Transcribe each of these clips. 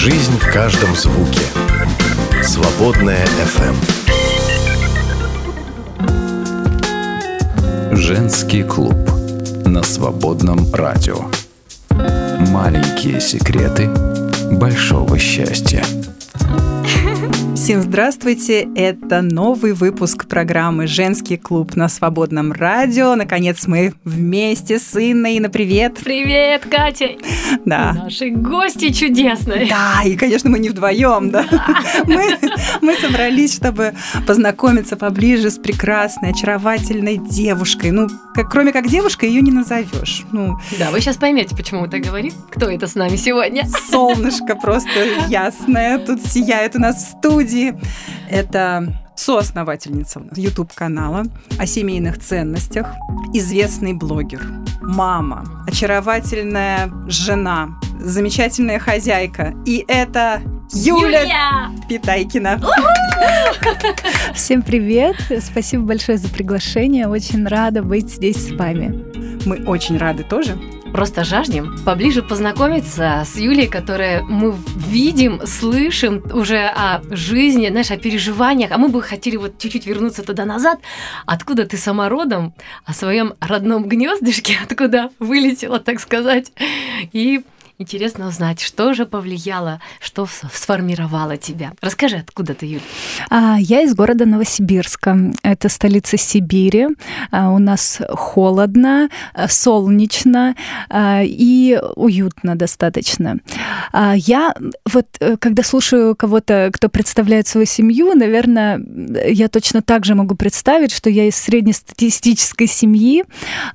Жизнь в каждом звуке. Свободная FM. Женский клуб на свободном радио. Маленькие секреты большого счастья. Всем здравствуйте! Это новый выпуск программы «Женский клуб» на свободном радио. Наконец мы вместе с Инной. На привет! Привет, Катя! Да. Наши гости чудесные. Да, и, конечно, мы не вдвоем, да. Мы, мы собрались, чтобы познакомиться поближе с прекрасной, очаровательной девушкой. Ну, как, кроме как девушка, ее не назовешь. Ну, Да, вы сейчас поймете, почему мы так говорим. Кто это с нами сегодня? солнышко просто ясное тут сияет у нас в студии. Это соосновательница YouTube-канала о семейных ценностях, известный блогер, мама, очаровательная жена, замечательная хозяйка. И это Юля, Питайкина. Всем привет! Спасибо большое за приглашение. Очень рада быть здесь с вами. Мы очень рады тоже. Просто жаждем поближе познакомиться с Юлей, которая мы видим, слышим уже о жизни, знаешь, о переживаниях, а мы бы хотели вот чуть-чуть вернуться туда назад, откуда ты сама родом, о своем родном гнездышке, откуда вылетела, так сказать, и Интересно узнать, что же повлияло, что сформировало тебя. Расскажи, откуда ты, Юля? А, Я из города Новосибирска. Это столица Сибири. А, У нас холодно, а, солнечно а, и уютно достаточно. А, Я вот, э, когда слушаю кого-то, кто представляет свою семью, наверное, я точно так же могу представить, что я из среднестатистической семьи.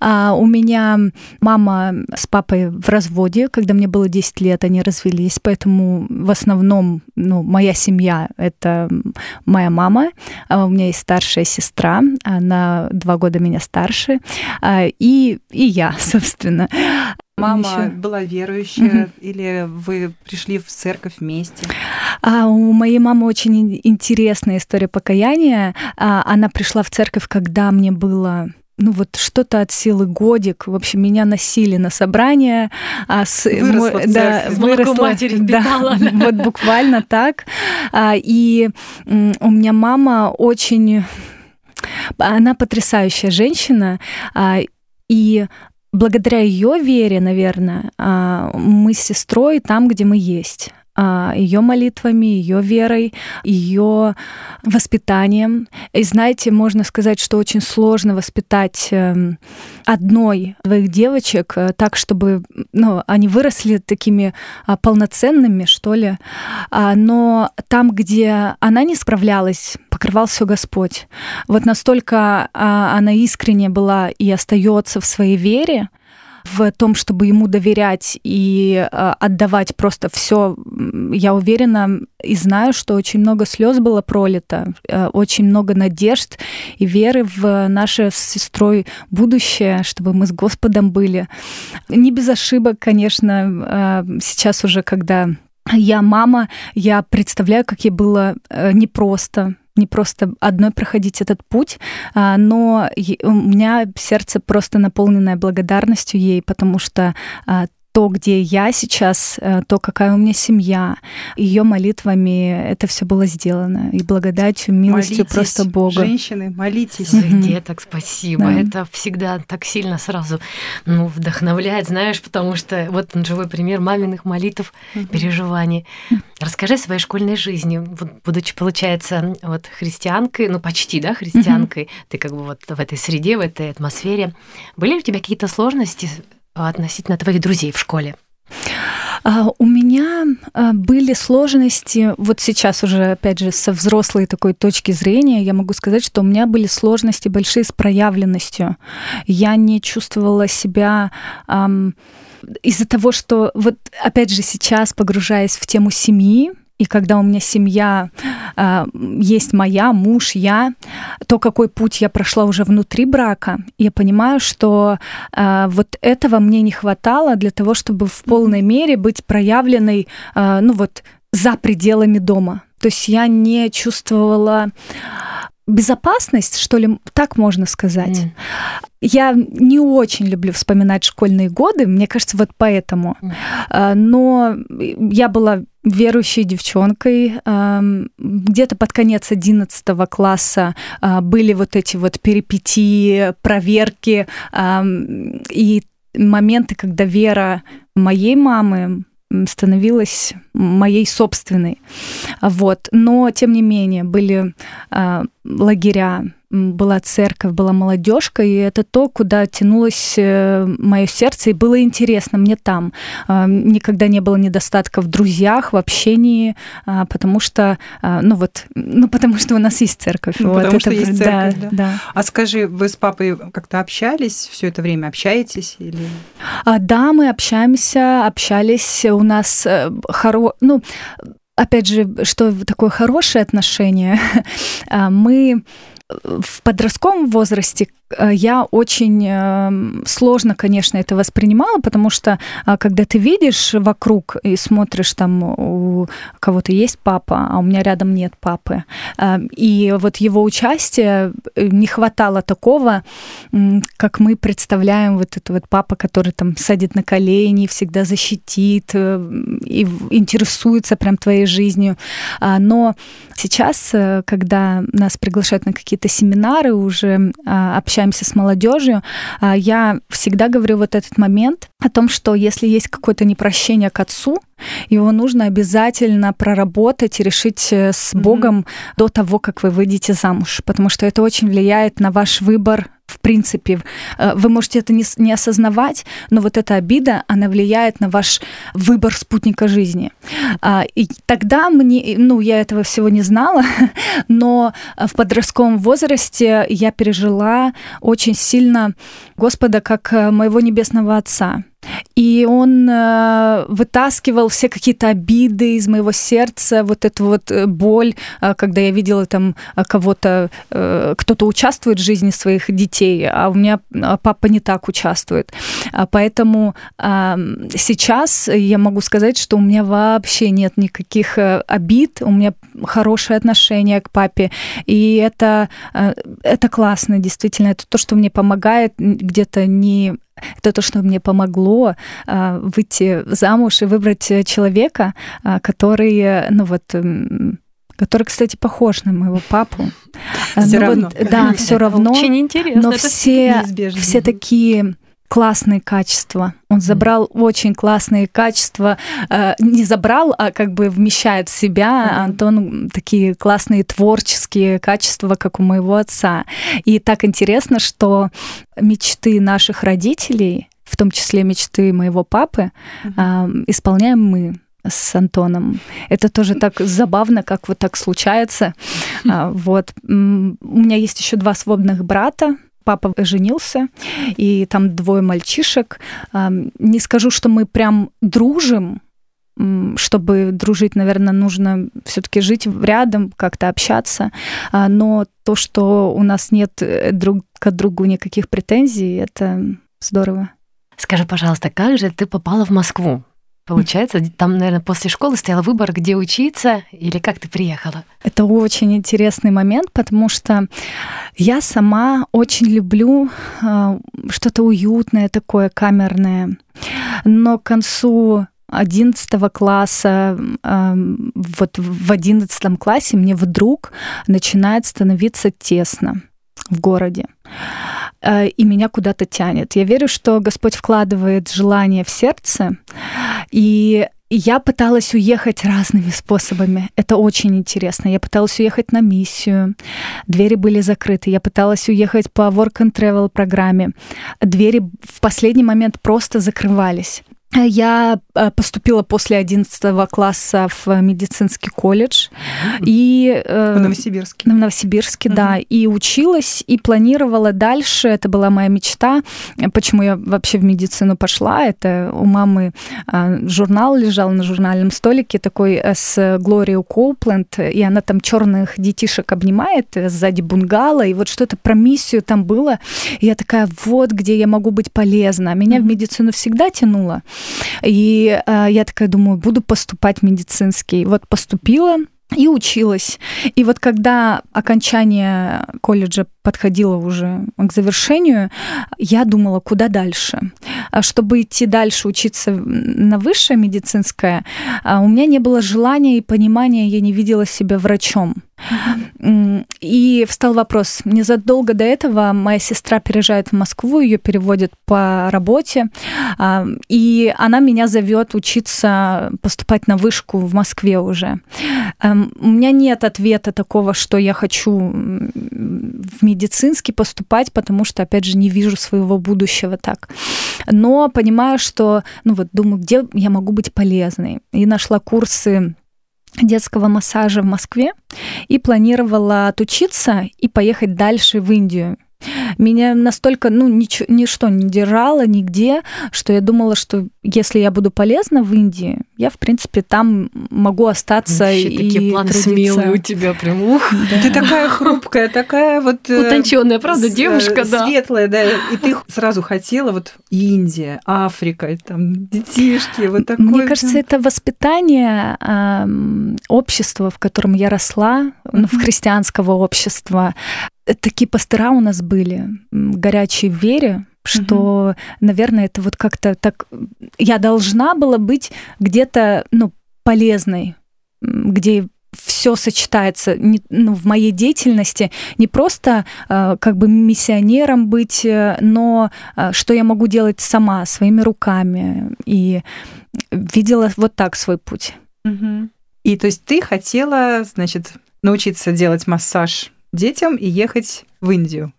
А, У меня мама с папой в разводе, когда мне было 10 лет, они развелись, поэтому в основном, ну, моя семья — это моя мама, а у меня есть старшая сестра, она два года меня старше, а, и, и я, собственно. Мама Ещё. была верующая, или вы пришли в церковь вместе? А у моей мамы очень ин- интересная история покаяния. А, Она пришла в церковь, когда мне было ну вот что-то от силы годик. В общем, меня носили на собрание. А с, Выросла в да. С молоком матери да, впитала, да. вот буквально так. А, И у меня мама очень... Она потрясающая женщина. а, И благодаря ее вере, наверное, а, мы с сестрой там, где мы есть ее молитвами, ее верой, ее воспитанием. И знаете, можно сказать, что очень сложно воспитать эм, одной двоих девочек э, так, чтобы ну, они выросли такими а, полноценными, что ли. А, Но там, где она не справлялась, покрывал все Господь. Вот настолько а, она искренне была и остается в своей вере, в том, чтобы ему доверять и э, отдавать просто все, я уверена и знаю, что очень много слез было пролито, э, очень много надежд и веры в наше с сестрой будущее, чтобы мы с Господом были. Не без ошибок, конечно, э, сейчас уже, когда я мама, я представляю, как ей было непросто, не просто одной проходить этот путь, а, но у меня сердце просто наполненное благодарностью ей, потому что а, то, где я сейчас, э, то, какая у меня семья, ее молитвами это все было сделано. И благодатью, милостью Молитесь, просто Бога. Женщины, молитесь. Своих Мгм. деток, спасибо. Да. Это всегда так сильно сразу ну, вдохновляет, знаешь, потому что вот он живой пример маминых молитв, переживаний. Расскажи о своей школьной жизни. Вот, будучи, получается, вот христианкой, ну почти, да, христианкой, ты как бы вот в этой среде, в этой атмосфере. Были ли у тебя какие-то сложности относительно твоих друзей в школе? А, У меня а, были сложности, вот сейчас уже, опять же, со взрослой такой точки зрения, я могу сказать, что у меня были сложности большие с проявленностью. Я не чувствовала себя ам, из-за того, что вот опять же сейчас, погружаясь в тему семьи, и когда у меня семья, а, есть моя, муж, я, то какой путь я прошла уже внутри брака, я понимаю, что а, вот этого мне не хватало для того, чтобы в полной мере быть проявленной, а, ну вот, за пределами дома. То есть я не чувствовала безопасность, что ли, так можно сказать. Mm. Я не очень люблю вспоминать школьные годы, мне кажется, вот поэтому. Mm. Но я была верующей девчонкой. Где-то под конец 11 класса а, были вот эти вот перипетии, проверки и моменты, когда вера моей мамы становилась моей собственной. Вот. Но, тем не менее, были э, лагеря, была церковь, была молодежка, и это то, куда тянулось э, мое сердце, и было интересно мне там. Э, никогда не было недостатка в друзьях, в общении, э, потому что, ну вот, ну потому что у нас есть церковь. Ну, вот, потому это, что есть церковь, да, да. да. А скажи, вы с папой как-то общались все это время, общаетесь или? А, да, мы общаемся, общались. У нас хоро... ну опять же, что такое хорошее отношение, мы в подростковом возрасте я очень эм, сложно, конечно, это воспринимала, потому что а, когда ты видишь вокруг и смотришь, там у кого-то есть папа, а у меня рядом нет папы, эм, и вот его участие э, не хватало такого, как мы представляем вот это вот папа, который там садит на колени, всегда защитит э, и интересуется прям твоей жизнью. А, но сейчас, когда нас приглашают на какие-то семинары, уже а, общаются общаемся с молодежью, а, я всегда говорю вот этот момент о том, что если есть какое-то непрощение к отцу, его нужно обязательно проработать и решить э, с Богом mm-hmm. до того, как вы выйдете замуж, потому что это очень влияет на ваш выбор в принципе. Э, вы можете это не, не осознавать, но вот эта обида, она влияет на ваш выбор спутника жизни. А, и тогда мне, ну, я этого всего не знала, но в подростковом возрасте я пережила очень сильно Господа как э, моего небесного Отца. И он э, вытаскивал все какие-то обиды из моего сердца, вот эту вот э, боль, э, когда я видела там э, кого-то, э, кто-то участвует в жизни своих детей, а у меня э, папа не так участвует. Поэтому э, сейчас я могу сказать, что у меня вообще нет никаких обид, у меня хорошее отношение к папе, и это, это классно, действительно, это то, что мне помогает где-то не это то, что мне помогло а, выйти замуж и выбрать человека, а, который, ну вот, который, кстати, похож на моего папу. Все ну равно. Вот, да, все равно. Очень интересно. Но все, все такие классные качества. Он забрал mm. очень классные качества. Э, не забрал, а как бы вмещает в себя mm. Антон такие классные творческие качества, как у моего отца. И так интересно, что мечты наших родителей, в том числе мечты моего папы, mm-hmm. исполняем мы с Антоном. Это тоже так забавно, как вот так случается. А, вот. У меня есть еще два свободных брата, папа женился, и там двое мальчишек. Не скажу, что мы прям дружим, чтобы дружить, наверное, нужно все-таки жить рядом, как-то общаться. А, но то, что у нас нет э, друг к другу никаких претензий, это здорово. Скажи, пожалуйста, как же ты попала в Москву? Получается, там, наверное, после школы стоял выбор, где учиться или как ты приехала? Это очень интересный момент, потому что я сама очень люблю э, что-то уютное, такое камерное. Но к концу 11 класса, э, вот в 11 классе мне вдруг начинает становиться тесно в городе. Э, и меня куда-то тянет. Я верю, что Господь вкладывает желание в сердце, и я пыталась уехать разными способами. Это очень интересно. Я пыталась уехать на миссию. Двери были закрыты. Я пыталась уехать по work and travel программе. Двери в последний момент просто закрывались. Я э, поступила после 11 класса в медицинский колледж. И, э, в Новосибирске. В Новосибирске, mm-hmm. да. И училась, и планировала дальше. Это была моя мечта. Почему я вообще в медицину пошла? Это у мамы э, журнал лежал на журнальном столике такой с Глорией Коупленд, и она там черных детишек обнимает сзади бунгало, и вот что-то про миссию там было. И я такая, вот где я могу быть полезна. Меня mm-hmm. в медицину всегда тянуло. И э, я такая думаю, буду поступать в медицинский. Вот поступила, и училась. И вот когда окончание колледжа подходило уже к завершению, я думала, куда дальше. А чтобы идти дальше учиться на высшее медицинское, а, у меня не было желания и понимания, я не видела себя врачом. И встал вопрос. Незадолго до этого моя сестра переезжает в Москву, ее переводят по работе, а, и она меня зовет учиться поступать на вышку в Москве уже. Эм, у меня нет ответа такого, что я хочу в медицинский поступать, потому что, опять же, не вижу своего будущего так. Но понимаю, что, ну вот, думаю, где я могу быть полезной. И нашла курсы детского массажа в Москве и планировала отучиться и поехать дальше в Индию. Меня настолько, ну, ничего, ничто не держало нигде, что я думала, что если я буду полезна в Индии, я, в принципе, там могу остаться Вообще, и такие планы трудиться. смелые у тебя прям, ух. Да. Ты такая хрупкая, такая вот... Э, Утонченная, правда, девушка, да. Светлая, да. И ты сразу хотела вот Индия, Африка, там детишки, вот такое. Мне кажется, это воспитание э, общества, в котором я росла, ну, в христианского общества, такие пастыра у нас были, горячие в вере, что, угу. наверное, это вот как-то так... Я должна была быть где-то, ну, полезной, где все сочетается не, ну, в моей деятельности, не просто э, как бы миссионером быть, э, но э, что я могу делать сама, своими руками. И видела вот так свой путь. Угу. И то есть ты хотела, значит, научиться делать массаж детям и ехать в Индию?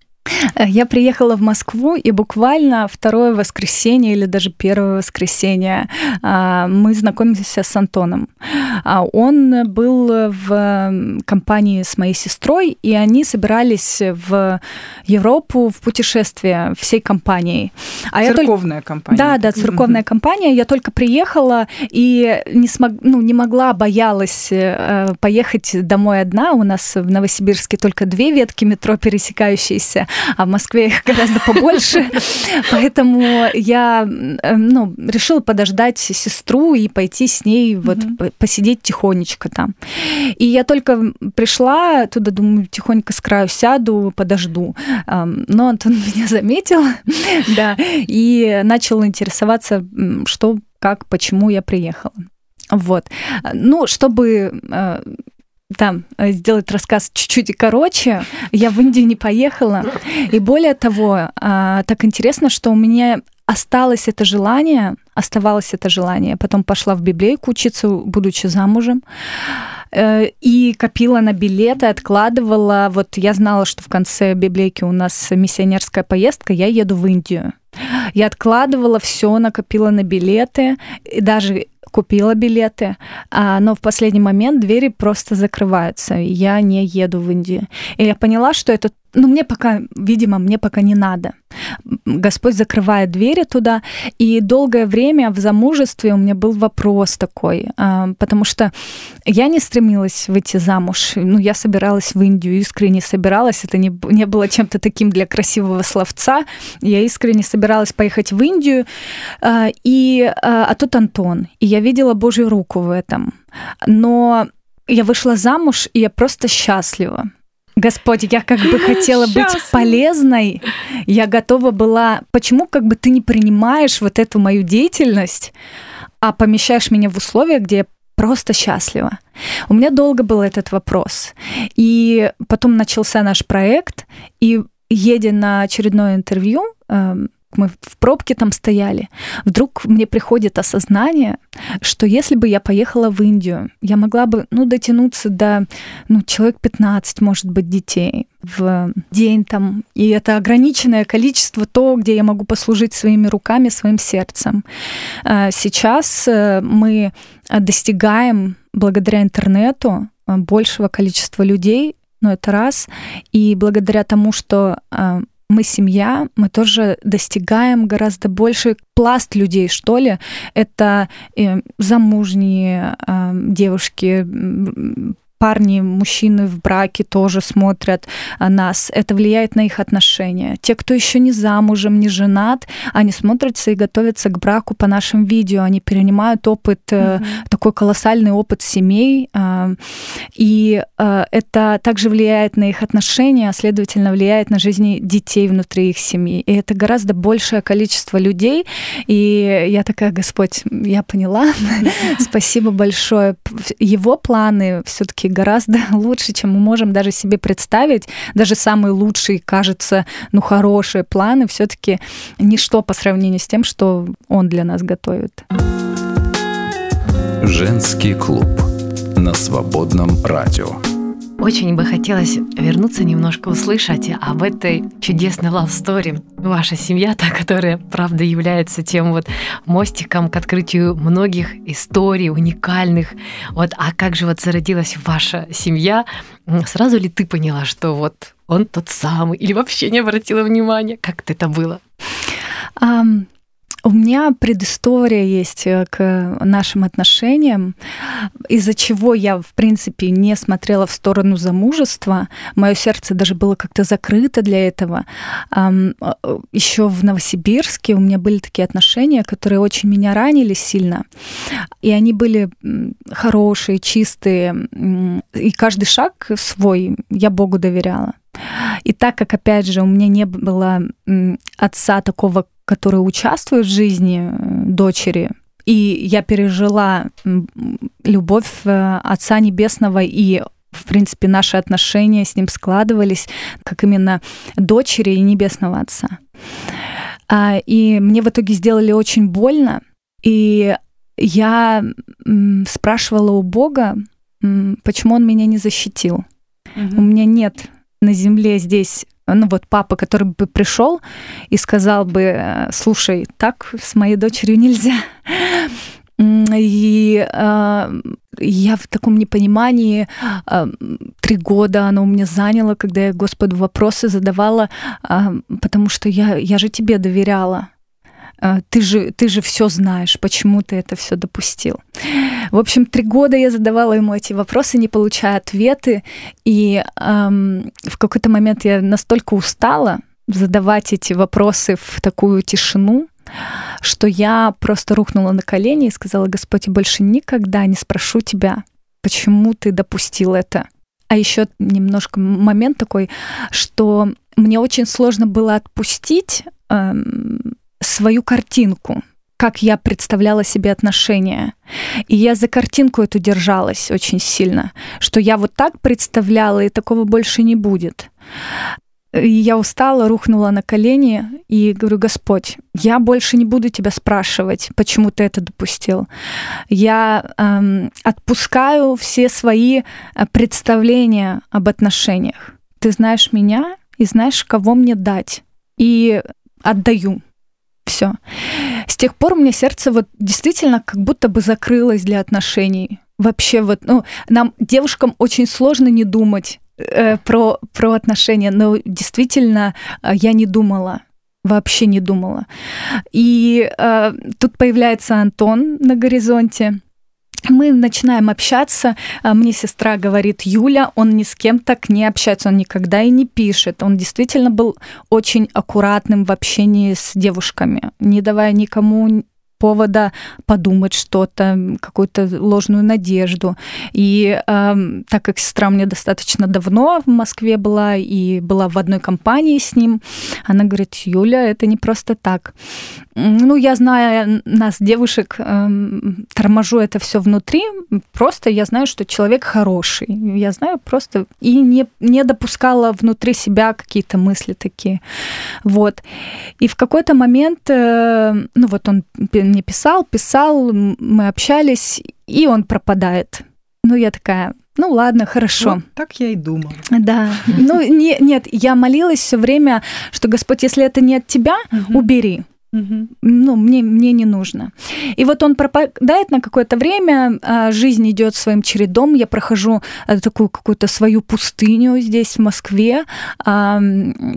Э, я приехала в Москву, и буквально второе воскресенье или даже первое воскресенье а, мы знакомимся с Антоном. А, он был в компании с моей сестрой, и они собирались в Европу в путешествие всей компанией. А церковная только... компания. Да, да, церковная mm-hmm. компания. Я только приехала и не, смог... ну, не могла, боялась э, поехать домой одна. У нас в Новосибирске только две ветки метро пересекающиеся а в Москве их гораздо побольше. Поэтому я ну, решила подождать сестру и пойти с ней вот посидеть тихонечко там. И я только пришла туда, думаю, тихонько с краю сяду, подожду. Но Антон меня заметил, да, и начал интересоваться, что, как, почему я приехала. Вот. Ну, чтобы там э, сделать рассказ чуть-чуть короче. Я в Индию не поехала. И более того, а, так интересно, что у меня осталось это желание, оставалось это желание. Потом пошла в библейку учиться, будучи замужем э, и копила на билеты, откладывала. Вот я знала, что в конце библейки у нас миссионерская поездка, я еду в Индию. Я откладывала все, накопила на билеты, и даже купила билеты, а, но в последний момент двери просто закрываются, и я не еду в Индию. И я поняла, что это ну, мне пока, видимо, мне пока не надо. Господь закрывает двери туда, и долгое время в замужестве у меня был вопрос такой, а, потому что я не стремилась выйти замуж, ну, я собиралась в Индию, искренне собиралась, это не, не было чем-то таким для красивого словца, я искренне собиралась поехать в Индию, а, и, а, а тут Антон, и я видела Божью руку в этом, но я вышла замуж, и я просто счастлива. Господь, я как бы хотела быть полезной, я готова была... Почему как бы ты не принимаешь вот эту мою деятельность, а помещаешь меня в условия, где я просто счастлива? У меня долго был этот вопрос. И потом начался наш проект, и едя на очередное интервью, эм, мы в пробке там стояли, вдруг мне приходит осознание, что если бы я поехала в Индию, я могла бы, ну, дотянуться до, ну, человек 15, может быть, детей в день там, и это ограниченное количество то, где я могу послужить своими руками, своим сердцем. А сейчас э, мы достигаем благодаря интернету э, большего количества людей, ну, это раз, и благодаря тому, что э, мы семья, мы тоже достигаем гораздо больше пласт людей, что ли. Это э, замужние э, девушки, парни, мужчины в браке тоже смотрят а, нас. Это влияет на их отношения. Те, кто еще не замужем, не женат, они смотрятся и готовятся к браку по нашим видео. Они перенимают опыт, mm-hmm. такой колоссальный опыт семей. А, и это также влияет на их отношения, а следовательно влияет на жизни детей внутри их семьи. И это гораздо большее количество людей. И я такая, Господь, я поняла. Спасибо большое. Его планы все-таки гораздо лучше, чем мы можем даже себе представить. Даже самые лучшие, кажется, ну, хорошие планы все-таки ничто по сравнению с тем, что он для нас готовит. Женский клуб на свободном радио. Очень бы хотелось вернуться немножко услышать об этой чудесной love story. Ваша семья, та, которая, правда, является тем вот мостиком к открытию многих историй уникальных. Вот, а как же вот зародилась ваша семья? Сразу ли ты поняла, что вот он тот самый? Или вообще не обратила внимания? Как это было? Um, у меня предыстория есть э, к нашим отношениям, из-за чего я, в принципе, не смотрела в сторону замужества. Мое сердце даже было как-то закрыто для этого. Э, Еще в Новосибирске у меня были такие отношения, которые очень меня ранили сильно. И они были хорошие, чистые. И каждый шаг свой я Богу доверяла. И так как, опять же, у меня не было отца такого, который участвует в жизни э, дочери, и я пережила любовь э, Отца Небесного и в принципе, наши отношения с ним складывались как именно дочери и Небесного Отца. А, и мне в итоге сделали очень больно, и я спрашивала у Бога, почему Он меня не защитил. Угу. У меня нет на земле здесь ну вот папа, который бы пришел и сказал бы, «Э, слушай, так с моей дочерью нельзя. И э, я в таком непонимании э, три года оно у меня заняло, когда я Господу вопросы задавала, э, потому что я, я же тебе доверяла. Э, ты же, ты же все знаешь, почему ты это все допустил. В общем, три года я задавала ему эти вопросы, не получая ответы, и эм, в какой-то момент я настолько устала задавать эти вопросы в такую тишину, что я просто рухнула на колени и сказала, Господь, больше никогда не спрошу тебя, почему ты допустил это. А еще немножко момент такой, что мне очень сложно было отпустить эм, свою картинку, как я представляла себе отношения. И я за картинку эту держалась очень сильно, что я вот так представляла, и такого больше не будет. И я устала, рухнула на колени и говорю, Господь, я больше не буду тебя спрашивать, почему ты это допустил. Я эм, отпускаю все свои э, представления об отношениях. Ты знаешь меня и знаешь, кого мне дать. И отдаю. Все. С тех пор у меня сердце вот действительно как будто бы закрылось для отношений. Вообще вот, ну, нам, девушкам, очень сложно не думать э, про, про отношения, но действительно э, я не думала вообще не думала. И э, тут появляется Антон на горизонте. Мы начинаем общаться. А, мне сестра говорит, Юля, он ни с кем так не общается, он никогда и не пишет. Он действительно был очень аккуратным в общении с девушками, не давая никому повода подумать что-то, какую-то ложную надежду. И э, так как сестра мне достаточно давно в Москве была и была в одной компании с ним, она говорит, Юля, это не просто так. Ну, я знаю нас, девушек, э, торможу это все внутри, просто я знаю, что человек хороший. Я знаю просто и не, не допускала внутри себя какие-то мысли такие. Вот. И в какой-то момент, э, ну вот он мне писал, писал, мы общались, и он пропадает. Ну, я такая, ну ладно, хорошо. Вот так я и думала. Да. Ну, не, нет, я молилась все время, что Господь, если это не от тебя, угу. убери. Ну, мне, мне не нужно. И вот он пропадает на какое-то время, а, жизнь идет своим чередом, я прохожу э, такую какую-то свою пустыню здесь, в Москве, а,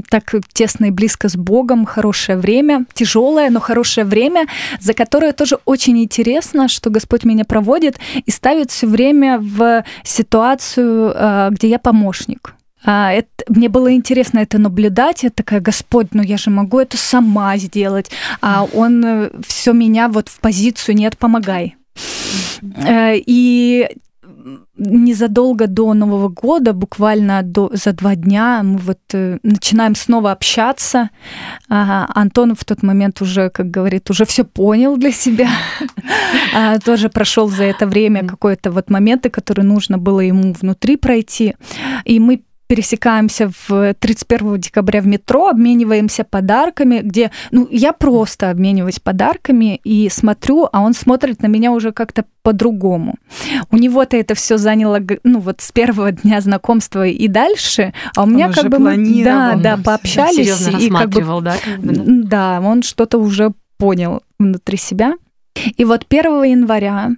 так тесно и близко с Богом, хорошее время, тяжелое, но хорошее время, за которое тоже очень интересно, что Господь меня проводит и ставит все время в ситуацию, а, где я помощник. А, это, мне было интересно это наблюдать. Я такая, Господь, ну я же могу это сама сделать. А он э, все меня вот в позицию нет, помогай. Э, и незадолго до Нового года, буквально до, за два дня, мы вот э, начинаем снова общаться. А, Антон в тот момент уже, как говорит, уже все понял для себя. А, тоже прошел за это время какой-то вот моменты, которые нужно было ему внутри пройти. И мы пересекаемся в 31 декабря в метро, обмениваемся подарками, где, ну, я просто обмениваюсь подарками и смотрю, а он смотрит на меня уже как-то по-другому. У него-то это все заняло, ну, вот с первого дня знакомства и дальше, а у он меня как бы мы, да, да, пообщались и как бы, да, да, он что-то уже понял внутри себя. И вот 1 января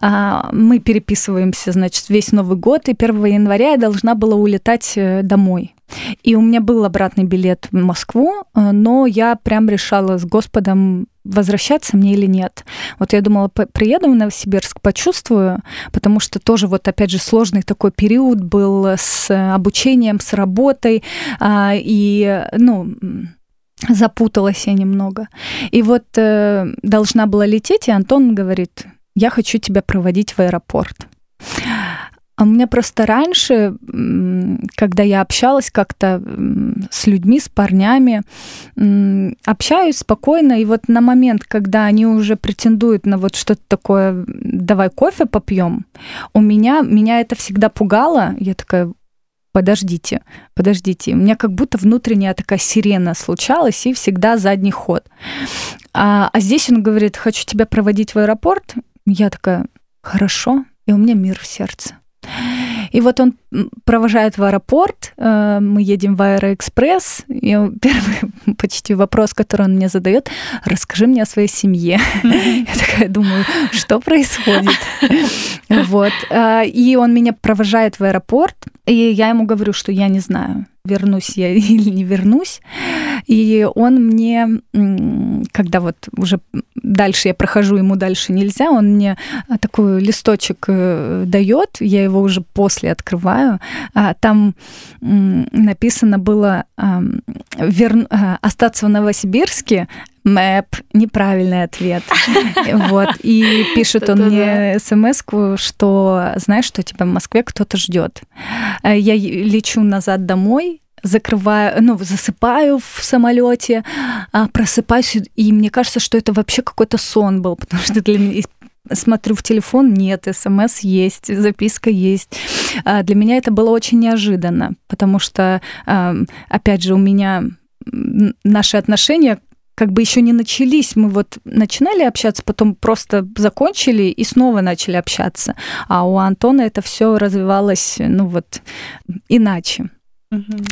а, мы переписываемся, значит, весь Новый год, и 1 января я должна была улетать э, домой. И у меня был обратный билет в Москву, э, но я прям решала с Господом, возвращаться мне или нет. Вот я думала, приеду в Новосибирск, почувствую, потому что тоже вот опять же сложный такой период был с обучением, с работой, а, и, ну, запуталась я немного. И вот э, должна была лететь, и Антон говорит, я хочу тебя проводить в аэропорт. А у меня просто раньше, когда я общалась как-то с людьми, с парнями, общаюсь спокойно, и вот на момент, когда они уже претендуют на вот что-то такое, давай кофе попьем, у меня, меня это всегда пугало. Я такая, подождите, подождите. У меня как будто внутренняя такая сирена случалась, и всегда задний ход. А, а здесь он говорит, хочу тебя проводить в аэропорт. Я такая, хорошо, и у меня мир в сердце. И вот он провожает в аэропорт, э, мы едем в Аэроэкспресс, и первый почти вопрос, который он мне задает, расскажи мне о своей семье. Я такая думаю, что происходит? Вот. Э, и он меня провожает в аэропорт, и я ему говорю, что я не знаю, вернусь я или не вернусь. И он мне, когда вот уже дальше я прохожу, ему дальше нельзя, он мне а, такой листочек э, дает, я его уже после открываю. А, там написано было вер... А, остаться в Новосибирске Мэп, неправильный ответ. Вот. И пишет он мне смс что знаешь, что тебя в Москве кто-то ждет. Я лечу назад домой, закрываю, ну, засыпаю в самолете, а, просыпаюсь, и мне кажется, что это вообще какой-то сон был, потому что для меня смотрю в телефон, нет, смс есть, записка есть. А, для меня это было очень неожиданно, потому что, опять же, у меня наши отношения как бы еще не начались. Мы вот начинали общаться, потом просто закончили и снова начали общаться. А у Антона это все развивалось, ну вот, иначе. Угу.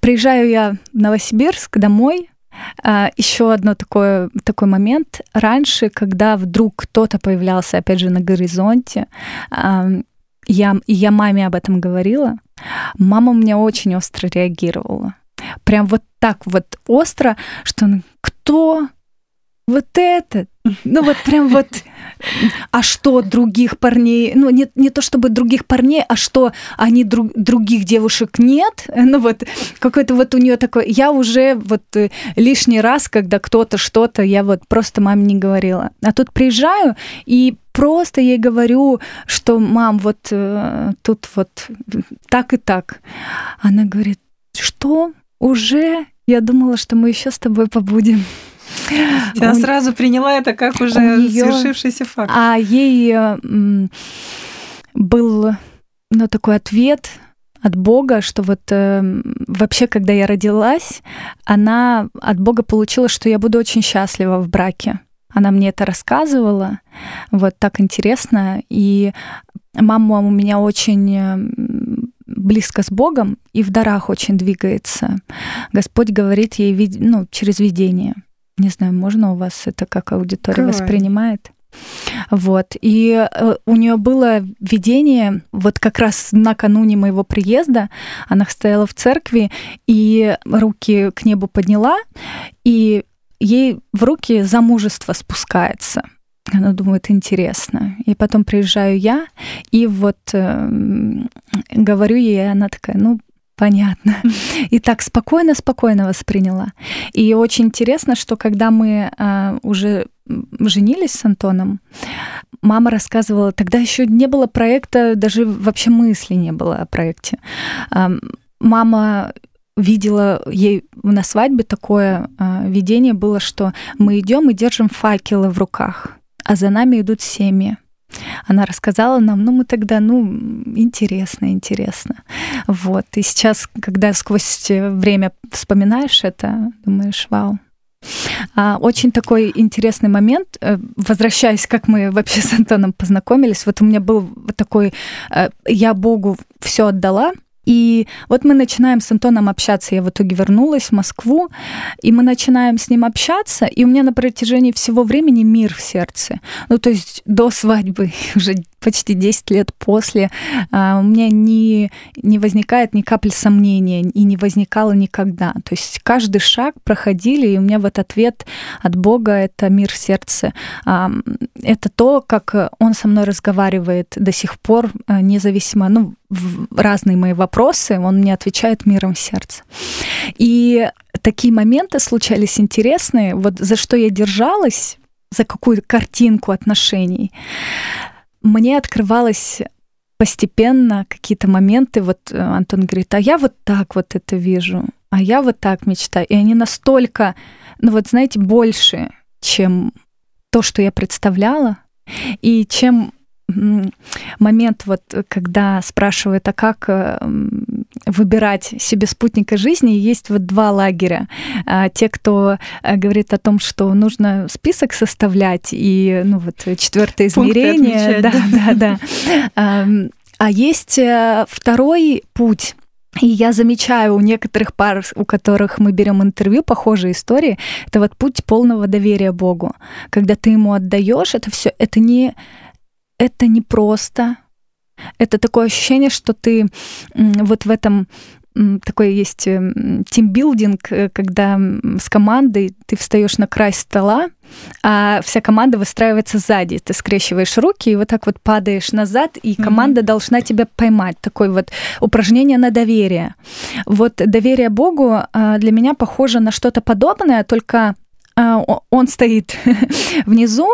Приезжаю я в Новосибирск домой. А, Еще одно такое, такой момент. Раньше, когда вдруг кто-то появлялся, опять же, на горизонте, я, я маме об этом говорила, мама у меня очень остро реагировала. Прям вот так вот остро, что кто вот этот, ну вот прям вот, а что других парней, ну не, не то чтобы других парней, а что они друг, других девушек нет, ну вот какой-то вот у нее такой, я уже вот э, лишний раз, когда кто-то что-то, я вот просто маме не говорила, а тут приезжаю и просто ей говорю, что мам, вот э, тут вот так и так. Она говорит, что уже? Я думала, что мы еще с тобой побудем. Она у... сразу приняла это как уже неё... свершившийся факт. А ей был ну, такой ответ от Бога, что вот э, вообще, когда я родилась, она от Бога получила, что я буду очень счастлива в браке. Она мне это рассказывала, вот так интересно. И мама у меня очень близко с Богом и в дарах очень двигается. Господь говорит ей ну, через видение. Не знаю, можно у вас это как аудитория Давай. воспринимает? Вот. И э, у нее было видение, вот как раз накануне моего приезда, она стояла в церкви и руки к небу подняла, и ей в руки замужество спускается. Она думает, интересно. И потом приезжаю я, и вот э, говорю ей, и она такая, ну, понятно. И так спокойно-спокойно восприняла. И очень интересно, что когда мы э, уже женились с Антоном, мама рассказывала, тогда еще не было проекта, даже вообще мысли не было о проекте. Э, мама видела ей на свадьбе такое э, видение было, что мы идем и держим факелы в руках, а за нами идут семьи. Она рассказала нам, ну мы тогда, ну интересно, интересно, вот. И сейчас, когда сквозь время вспоминаешь это, думаешь, вау. А, очень такой интересный момент, э, возвращаясь, как мы вообще с Антоном познакомились. Вот у меня был такой, э, я Богу все отдала, и вот мы начинаем с Антоном общаться. Я в итоге вернулась в Москву, и мы начинаем с ним общаться, и у меня на протяжении всего времени мир в сердце. Ну, то есть до свадьбы, уже почти 10 лет после, а, у меня не, не возникает ни капли сомнения, и не возникало никогда. То есть каждый шаг проходили, и у меня вот ответ от Бога — это мир в сердце. А, это то, как Он со мной разговаривает до сих пор, а, независимо, ну, в разные мои вопросы, он мне отвечает миром сердца. И такие моменты случались интересные. Вот за что я держалась, за какую картинку отношений, мне открывалось постепенно какие-то моменты. Вот э, Антон говорит, а я вот так вот это вижу, а я вот так мечтаю. И они настолько, ну вот знаете, больше, чем то, что я представляла, и чем момент, вот, когда спрашивают, а как э, выбирать себе спутника жизни, есть вот два лагеря. А, те, кто э, говорит о том, что нужно список составлять и, ну вот, четвертое измерение. Да, да, да. А есть э, второй путь. И я замечаю у некоторых пар, у которых мы берем интервью, похожие истории, это вот путь полного доверия Богу. Когда ты ему отдаешь, это все, это не это не просто. Это такое ощущение, что ты вот в этом такой есть тимбилдинг, э, когда с командой ты встаешь на край стола, а вся команда выстраивается сзади. Ты скрещиваешь руки и вот так вот падаешь назад, и команда mm-hmm. должна тебя поймать. Такое вот упражнение на доверие. Вот доверие Богу а, для меня похоже на что-то подобное, только а, он стоит внизу,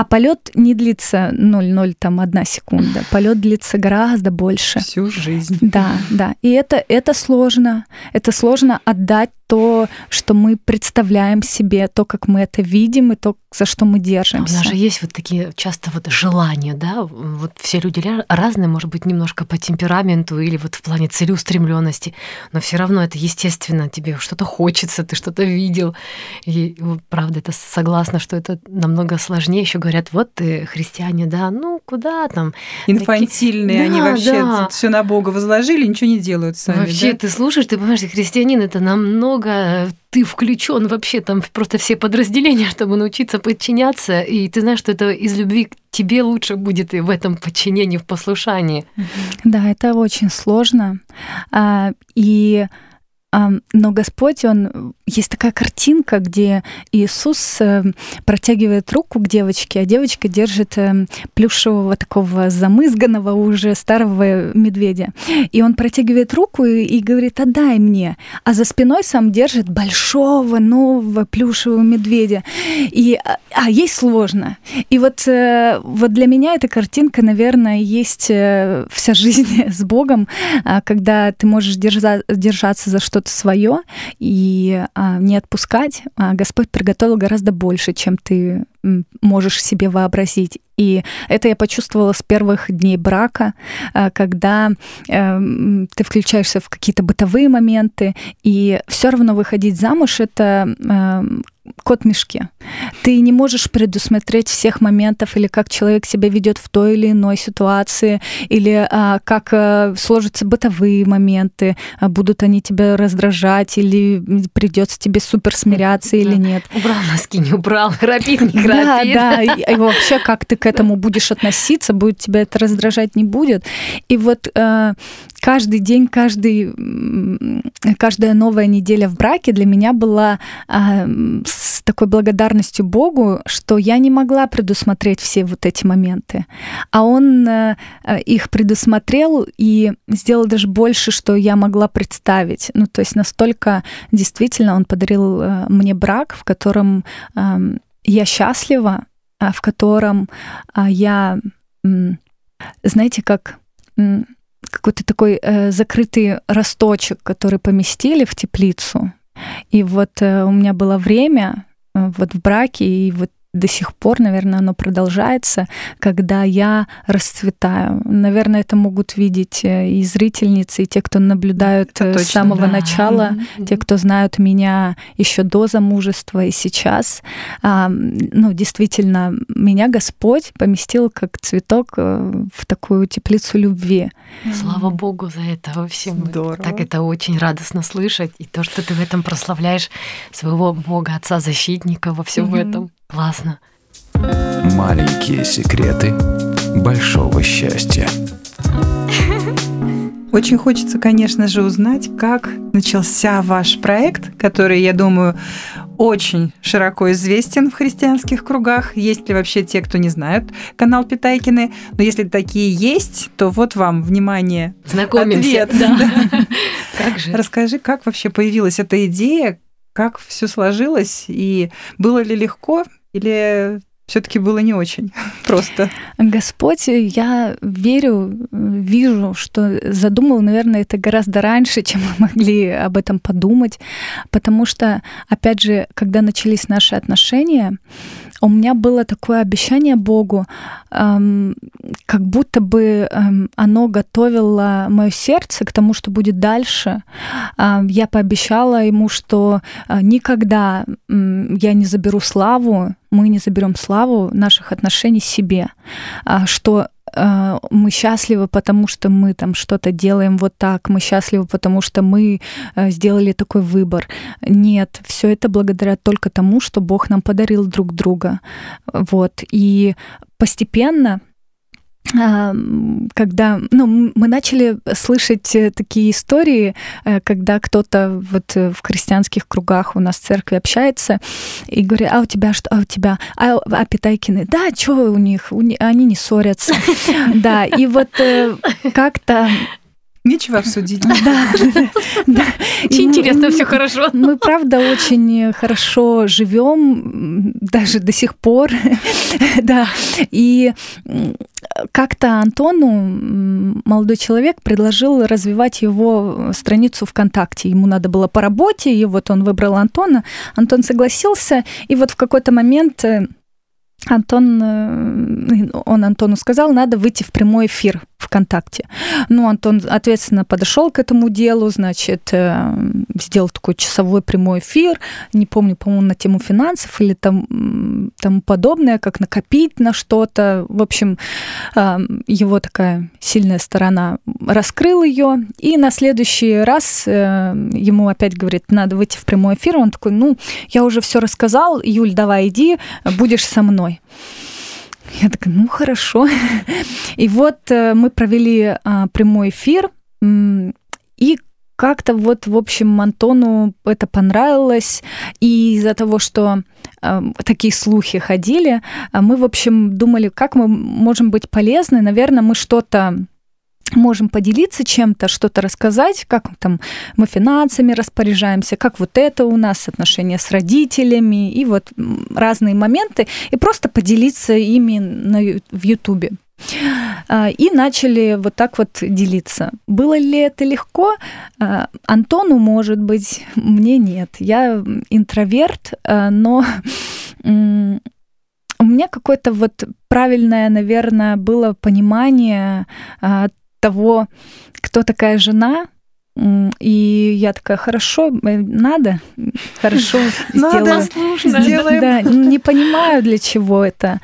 а полет не длится 0,0 там одна секунда. Полет длится гораздо больше. Всю жизнь. Да, да. И это, это сложно. Это сложно отдать то, что мы представляем себе, то, как мы это видим, и то, за что мы держимся. У нас же есть вот такие часто вот желания, да, вот все люди разные, может быть, немножко по темпераменту или вот в плане целеустремленности, но все равно это естественно, тебе что-то хочется, ты что-то видел, и правда, это согласна, что это намного сложнее. Еще говорят, вот ты христиане, да, ну куда там? Инфантильные, такие... они да, вообще да. все на Бога возложили, ничего не делают сами. Вообще, да? ты слушаешь, ты понимаешь, христианин это намного много ты включен вообще там просто все подразделения, чтобы научиться подчиняться, и ты знаешь, что это из любви к тебе лучше будет и в этом подчинении, в послушании. Да, это очень сложно. А, и но Господь, Он... Есть такая картинка, где Иисус э, протягивает руку к девочке, а девочка держит э, плюшевого такого замызганного уже старого медведя. И он протягивает руку и, и говорит, отдай мне. А за спиной сам держит большого нового плюшевого медведя. И, а, а ей сложно. И вот, э, вот для меня эта картинка, наверное, есть вся жизнь с Богом, а, когда ты можешь держа, держаться за что что-то свое и а, не отпускать, а Господь приготовил гораздо больше, чем ты можешь себе вообразить. И это я почувствовала с первых дней брака, э, когда э, ты включаешься в какие-то бытовые моменты, и все равно выходить замуж это э, кот в мешке. Ты не можешь предусмотреть всех моментов или как человек себя ведет в той или иной ситуации, или а, как а, сложатся бытовые моменты, а, будут они тебя раздражать, или придется тебе супер смиряться или нет. Убрал носки, не убрал, храпит, не храпит. Да, да, и, и вообще как ты к этому будешь относиться, будет тебя это раздражать, не будет. И вот а, каждый день, каждый, каждая новая неделя в браке для меня была а, с такой благодарностью Богу, что я не могла предусмотреть все вот эти моменты. А Он а, их предусмотрел и сделал даже больше, что я могла представить. Ну, то есть настолько действительно Он подарил мне брак, в котором я счастлива, а, в котором а, я, знаете, как какой-то такой э, закрытый росточек, который поместили в теплицу. И вот э, у меня было время э, вот в браке, и вот до сих пор, наверное, оно продолжается, когда я расцветаю. Наверное, это могут видеть э, и зрительницы, и те, кто наблюдают это э, точно, с самого да. начала, mm-hmm. те, кто знают меня еще до замужества и сейчас. А, ну, действительно, меня Господь поместил как цветок э, в такую теплицу любви. Слава Богу за это вообще. Здорово. Так это очень радостно слышать. И то, что ты в этом прославляешь своего Бога, Отца-защитника во всем mm-hmm. этом. Классно. Маленькие секреты большого счастья. Очень хочется, конечно же, узнать, как начался ваш проект, который, я думаю, очень широко известен в христианских кругах. Есть ли вообще те, кто не знают канал Питайкины? Но если такие есть, то вот вам, внимание, Знакомимся. ответ. Да. Как же? Расскажи, как вообще появилась эта идея, как все сложилось и было ли легко или все-таки было не очень просто. Господь, я верю, вижу, что задумал, наверное, это гораздо раньше, чем мы могли об этом подумать, потому что, опять же, когда начались наши отношения, у меня было такое обещание Богу, эм, как будто бы эм, оно готовило мое сердце к тому, что будет дальше. Эм, я пообещала ему, что э, никогда э, я не заберу славу, мы не заберем славу наших отношений себе, э, что Э, мы счастливы, потому что мы там что-то делаем вот так, мы счастливы, потому что мы э, сделали такой выбор. Нет, все это благодаря только тому, что Бог нам подарил друг друга. Вот. И постепенно когда ну, мы начали слышать э, такие истории, э, когда кто-то вот э, в христианских кругах у нас в церкви общается и говорит, а у тебя что, а у тебя, а, а Питайкины, да, что у них, они не ссорятся, да, и вот как-то Нечего обсудить. Да. Очень интересно, все хорошо. Мы, правда, очень хорошо живем, даже до сих пор. Да. И как-то Антону молодой человек предложил развивать его страницу ВКонтакте. Ему надо было по работе, и вот он выбрал Антона. Антон согласился, и вот в какой-то момент э, Антон, э, он Антону сказал, надо выйти в прямой эфир ВКонтакте. Ну, Антон ответственно подошел к этому делу, значит, э, сделал такой часовой прямой эфир, не помню, по-моему, на тему финансов или там, тому подобное, как накопить на что-то. В общем, э, его такая сильная сторона раскрыл ее, и на следующий раз ему опять говорит, надо выйти в прямой эфир. Он такой, ну, я уже все рассказал, Юль, давай иди, будешь со мной. Я такая, ну хорошо. И вот э, мы провели а, прямой эфир, и как-то вот, в общем, Антону это понравилось, и из-за того, что э, такие слухи ходили, мы, в общем, думали, как мы можем быть полезны. Наверное, мы что-то можем поделиться чем-то, что-то рассказать, как там мы финансами распоряжаемся, как вот это у нас отношения с родителями и вот разные моменты, и просто поделиться ими на, в Ютубе. А, и начали вот так вот делиться. Было ли это легко? А, Антону, может быть, мне нет. Я интроверт, а, но у меня какое-то вот правильное, наверное, было понимание того, кто такая жена, и я такая, хорошо, э, надо, хорошо, сделаю. Сделаем. Да, не понимаю, для чего это.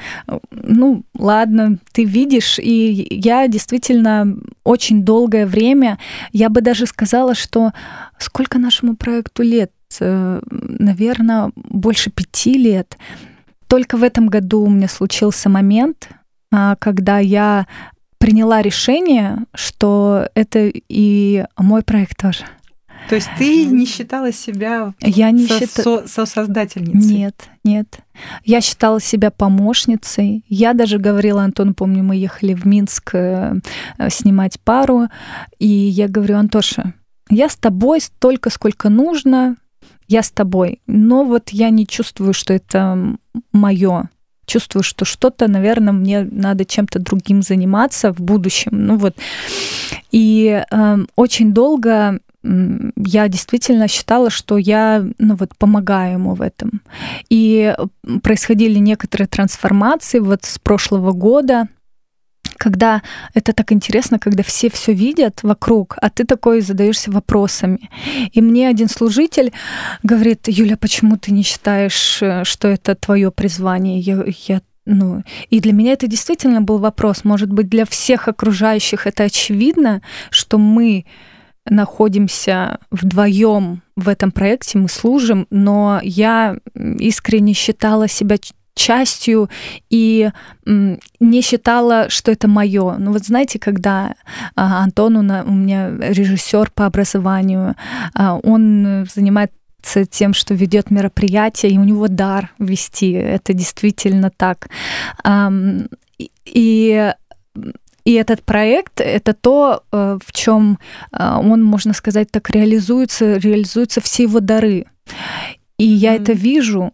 Ну, ладно, ты видишь, и я действительно очень долгое время, я бы даже сказала, что сколько нашему проекту лет? Э, Наверное, больше пяти лет. Только в этом году у меня случился момент, а, когда я приняла решение, что это и мой проект тоже. То есть ты не считала себя я не со- счит... со- сосоздательницей? Нет, нет. Я считала себя помощницей. Я даже говорила Антону, помню, мы ехали в Минск э, снимать пару, и я говорю, Антоша, я с тобой столько, сколько нужно, я с тобой, но вот я не чувствую, что это мое чувствую, что что-то, наверное, мне надо чем-то другим заниматься в будущем. Ну вот. И э, очень долго я действительно считала, что я ну вот, помогаю ему в этом. И происходили некоторые трансформации вот с прошлого года когда это так интересно, когда все все видят вокруг, а ты такой задаешься вопросами. И мне один служитель говорит, Юля, почему ты не считаешь, э, что это твое призвание? Я, я ну, и для меня это действительно был вопрос. Может быть, для всех окружающих это очевидно, что мы находимся вдвоем в этом проекте, мы служим, но я искренне считала себя частью и не считала, что это мое. Ну вот знаете, когда а, Антон у меня режиссер по образованию, а, он занимает тем, что ведет мероприятие, и у него дар вести. Это действительно так. И и этот проект — это то, э, в чем э, он, можно сказать так, реализуется, реализуются все его дары. И я mm-hmm. это вижу,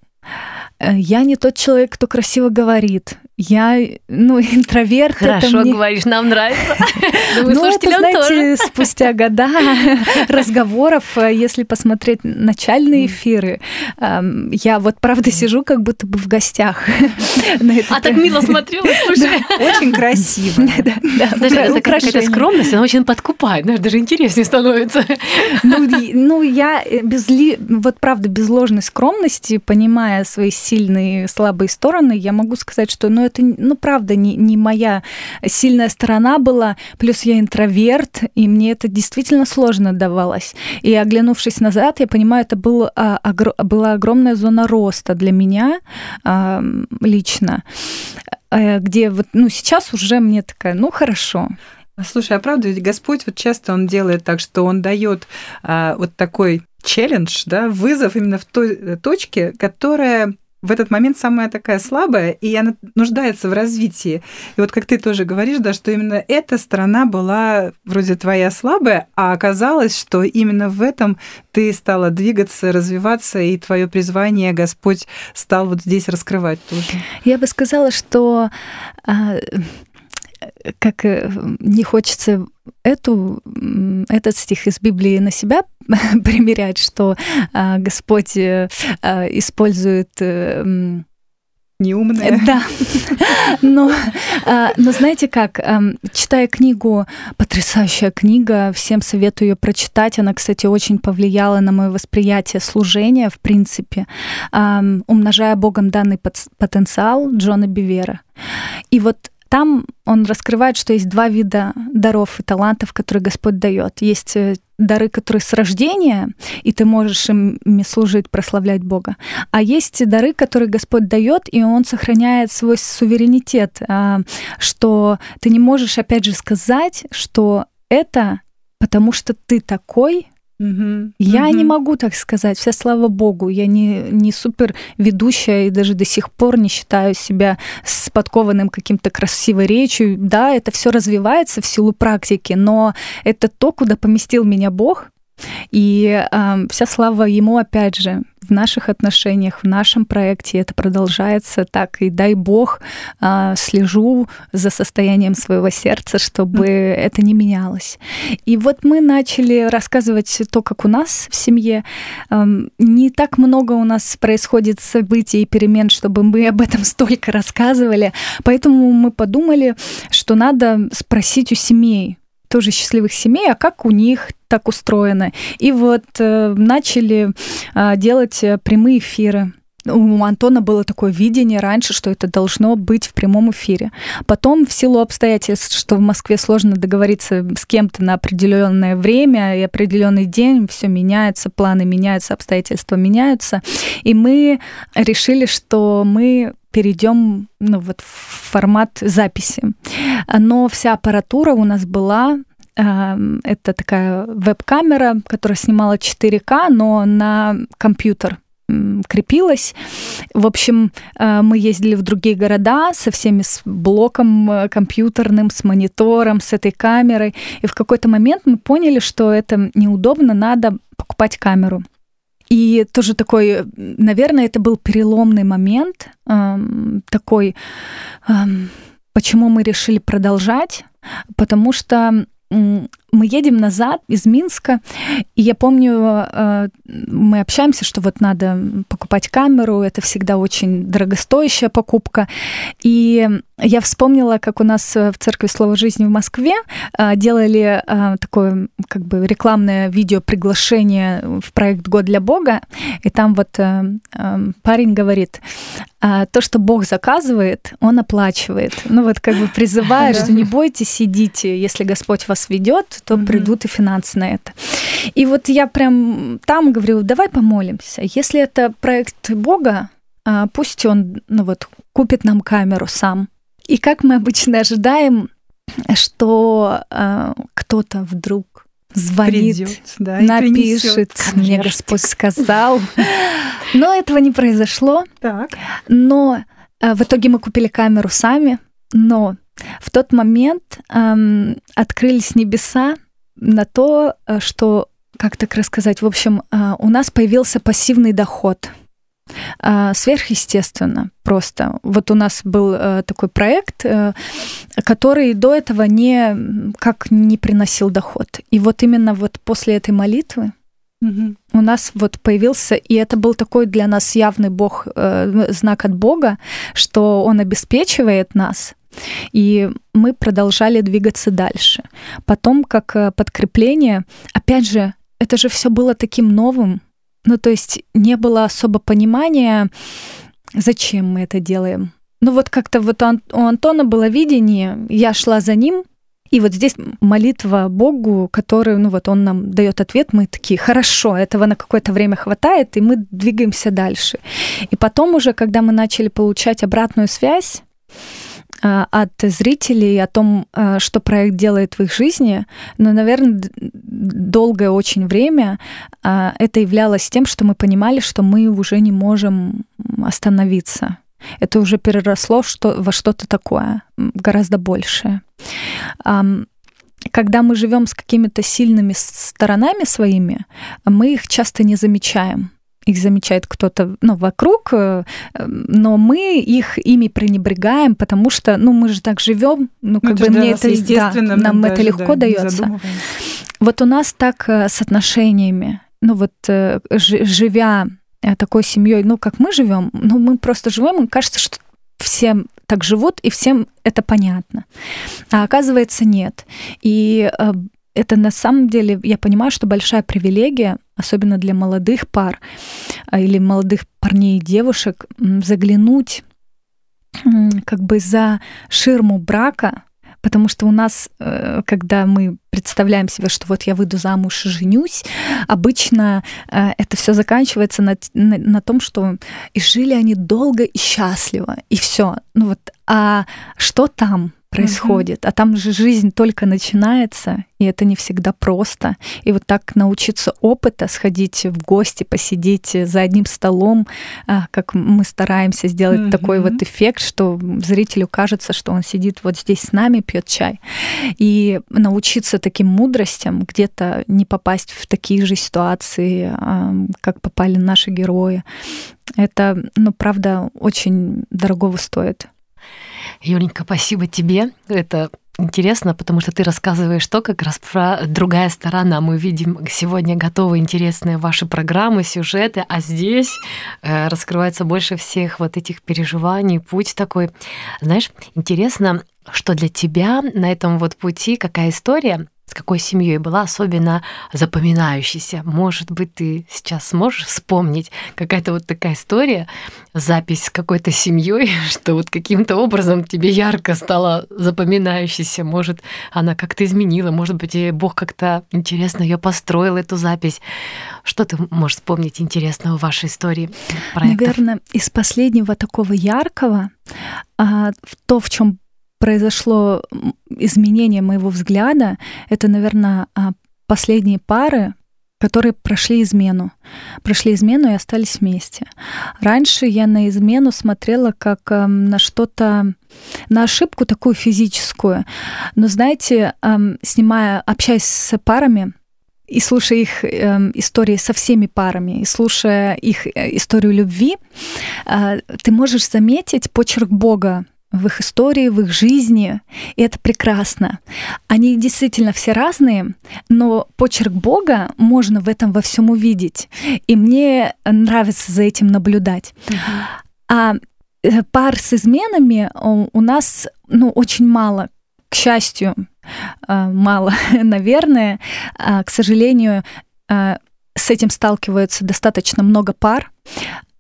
я не тот человек, кто красиво говорит. Я, ну, интроверт. Хорошо мне... говоришь, нам нравится. Думаю, ну, это, знаете, спустя года разговоров, э, если посмотреть начальные эфиры, эм, я вот правда сижу как будто бы в гостях. А так мило смотрела, слушай. Очень красиво. Даже это какая-то скромность, она очень подкупает, даже интереснее становится. Ну, ну, я без вот правда без ложной скромности, понимая свои сильные и слабые стороны, я могу сказать, что ну, это, ну, правда, не, не моя сильная сторона была. Плюс я интроверт, и мне это действительно сложно давалось. И оглянувшись назад, я понимаю, это был, а, огр, была огромная зона роста для меня а, лично, э, где вот, ну, сейчас уже мне такая, ну, хорошо. Слушай, а правда, ведь Господь вот часто он делает так, что он дает а, вот такой челлендж, да, вызов именно в той э, точке, которая в этот момент самая такая слабая, и она нуждается в развитии. И вот как ты тоже говоришь, да, что именно эта сторона была вроде твоя слабая, а оказалось, что именно в этом ты стала двигаться, развиваться, и твое призвание Господь стал вот здесь раскрывать тоже. Я бы сказала, что а, как э, не хочется эту, этот стих из Библии на себя примерять, что а, Господь э, а, использует э, неумная. Да. Но, но знаете как, читая книгу, потрясающая книга, всем советую ее прочитать. Она, кстати, очень повлияла на мое восприятие служения, в принципе, умножая Богом данный потенциал Джона Бивера. И вот там он раскрывает, что есть два вида даров и талантов, которые Господь дает. Есть э, дары, которые с рождения, и ты можешь ими служить, прославлять Бога. А есть дары, которые Господь дает, и Он сохраняет свой суверенитет, а, что ты не можешь, опять же, сказать, что это потому что ты такой, Угу, я угу. не могу так сказать, вся слава богу. Я не, не супер ведущая и даже до сих пор не считаю себя с подкованным каким-то красивой речью. Да, это все развивается в силу практики, но это то, куда поместил меня Бог. И э, вся слава ему, опять же, в наших отношениях, в нашем проекте это продолжается так. И дай бог, э, слежу за состоянием своего сердца, чтобы mm. это не менялось. И вот мы начали рассказывать то, как у нас в семье. Э, не так много у нас происходит событий и перемен, чтобы мы об этом столько рассказывали. Поэтому мы подумали, что надо спросить у семей, тоже счастливых семей, а как у них так устроено. И вот э, начали э, делать э, прямые эфиры. У Антона было такое видение раньше, что это должно быть в прямом эфире. Потом, в силу обстоятельств, что в Москве сложно договориться с кем-то на определенное время и определенный день, все меняется, планы меняются, обстоятельства меняются. И мы решили, что мы перейдем ну, вот в формат записи. Но вся аппаратура у нас была эм, это такая веб-камера, которая снимала 4К, но на компьютер крепилась. В общем, э, мы ездили в другие города со всеми с блоком э, компьютерным, с монитором, с этой камерой. И в какой-то момент мы поняли, что это неудобно, надо покупать камеру. И тоже такой, наверное, это был переломный момент, эм, такой, эм, почему мы решили продолжать, потому что мы едем назад из Минска, и я помню, э, мы общаемся, что вот надо покупать камеру, это всегда очень дорогостоящая покупка. И я вспомнила, как у нас в Церкви Слова Жизни в Москве э, делали э, такое как бы рекламное видео приглашение в проект «Год для Бога», и там вот парень говорит, то, что Бог заказывает, Он оплачивает. Ну вот как бы призывает, что не бойтесь, идите, если Господь вас ведет, то mm-hmm. придут и финансы на это. И вот я прям там говорю, давай помолимся. Если это проект Бога, а, пусть он ну вот, купит нам камеру сам. И как мы обычно ожидаем, что э, кто-то вдруг звонит, Придет, да, напишет, мне Господь сказал. Но этого не произошло. Так. Но э, в итоге мы купили камеру сами, но в тот момент эм, открылись небеса, на то, э, что, как так рассказать, в общем, э, у нас появился пассивный доход э, сверхъестественно просто. Вот у нас был такой проект, который до этого не как не приносил доход. И вот именно вот после этой молитвы угу. у нас вот появился, и это был такой для нас явный Бог, знак от Бога, что Он обеспечивает нас, и мы продолжали двигаться дальше. Потом, как э, подкрепление, опять же, это же все было таким новым. Ну, то есть не было особо понимания, зачем мы это делаем. Ну, вот как-то вот у Антона было видение, я шла за ним, и вот здесь молитва Богу, который, ну вот он нам дает ответ, мы такие, хорошо, этого на какое-то время хватает, и мы двигаемся дальше. И потом уже, когда мы начали получать обратную связь, от зрителей о том, а, что проект делает в их жизни, но, наверное, долгое очень время а, это являлось тем, что мы понимали, что мы уже не можем остановиться. Это уже переросло во что-то такое, гораздо большее. Когда мы живем с какими-то сильными сторонами своими, мы их часто не замечаем их замечает кто-то ну, вокруг, э, но мы их ими пренебрегаем, потому что, ну, мы же так живем, ну, как ну, бы мне это, естественно, да, нам это легко да, дается. Вот у нас так э, с отношениями, ну вот э, живя такой семьей, ну как мы живем, ну мы просто живем, и кажется, что всем так живут, и всем это понятно. А оказывается, нет. И это на самом деле, я понимаю, что большая привилегия, особенно для молодых пар а, или молодых парней и девушек, заглянуть как бы за ширму брака, потому что у нас, э, когда мы представляем себе, что вот я выйду замуж и женюсь, обычно э, это все заканчивается на, на, на том, что и жили они долго и счастливо, и все. Ну вот, а что там? Происходит. А там же жизнь только начинается, и это не всегда просто. И вот так научиться опыта, сходить в гости, посидеть за одним столом, а, как мы стараемся сделать mm-hmm. такой вот эффект, что зрителю кажется, что он сидит вот здесь с нами, пьет чай. И научиться таким мудростям, где-то не попасть в такие же ситуации, а, как попали наши герои. Это, ну, правда, очень дорогого стоит. Юленька, спасибо тебе. Это интересно, потому что ты рассказываешь то как раз про другая сторона. Мы видим сегодня готовы интересные ваши программы, сюжеты, а здесь э, раскрывается больше всех вот этих переживаний, путь такой. Знаешь, интересно, что для тебя на этом вот пути какая история, с какой семьей была особенно запоминающейся. Может быть, ты сейчас сможешь вспомнить какая-то вот такая история, запись с какой-то семьей, что вот каким-то образом тебе ярко стала запоминающейся. Может, она как-то изменила, может быть, Бог как-то интересно ее построил, эту запись. Что ты можешь вспомнить интересного в вашей истории? Проектов? Наверное, из последнего такого яркого, а, то, в чем произошло изменение моего взгляда, это, наверное, а, последние пары, которые прошли измену. Прошли измену и остались вместе. Раньше я на измену смотрела как эм, на что-то, на ошибку такую физическую. Но знаете, эм, снимая, общаясь с парами, и слушая их э, истории со всеми парами, и слушая их э, историю любви, э, ты можешь заметить почерк Бога в их истории, в их жизни, и это прекрасно. Они действительно все разные, но почерк Бога можно в этом во всем увидеть, и мне нравится за этим наблюдать. Uh-huh. А э, пар с изменами у нас ну, очень мало, к счастью, э, мало, наверное. А, к сожалению, э, с этим сталкиваются достаточно много пар,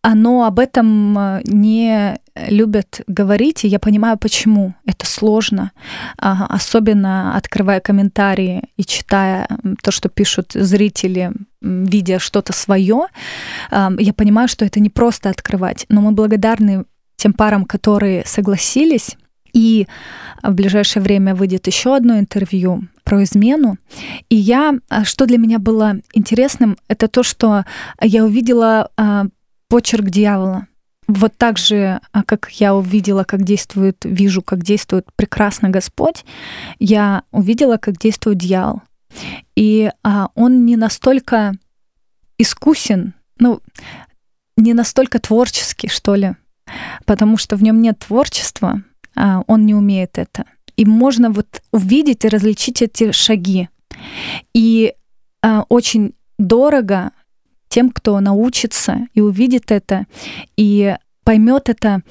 но об этом не любят говорить, и я понимаю, почему это сложно, а, особенно открывая комментарии и читая то, что пишут зрители, видя что-то свое, я понимаю, что это не просто открывать, но мы благодарны тем парам, которые согласились, и в ближайшее время выйдет еще одно интервью про измену. И я, а, что для меня было интересным, это то, что я увидела а, почерк дьявола вот так же, а, как я увидела, как действует, вижу, как действует прекрасно Господь, я увидела, как действует дьявол. И а, он не настолько искусен, ну, не настолько творческий, что ли, потому что в нем нет творчества, а он не умеет это. И можно вот увидеть и различить эти шаги. И а, очень дорого тем, кто научится и увидит это, и поймет это,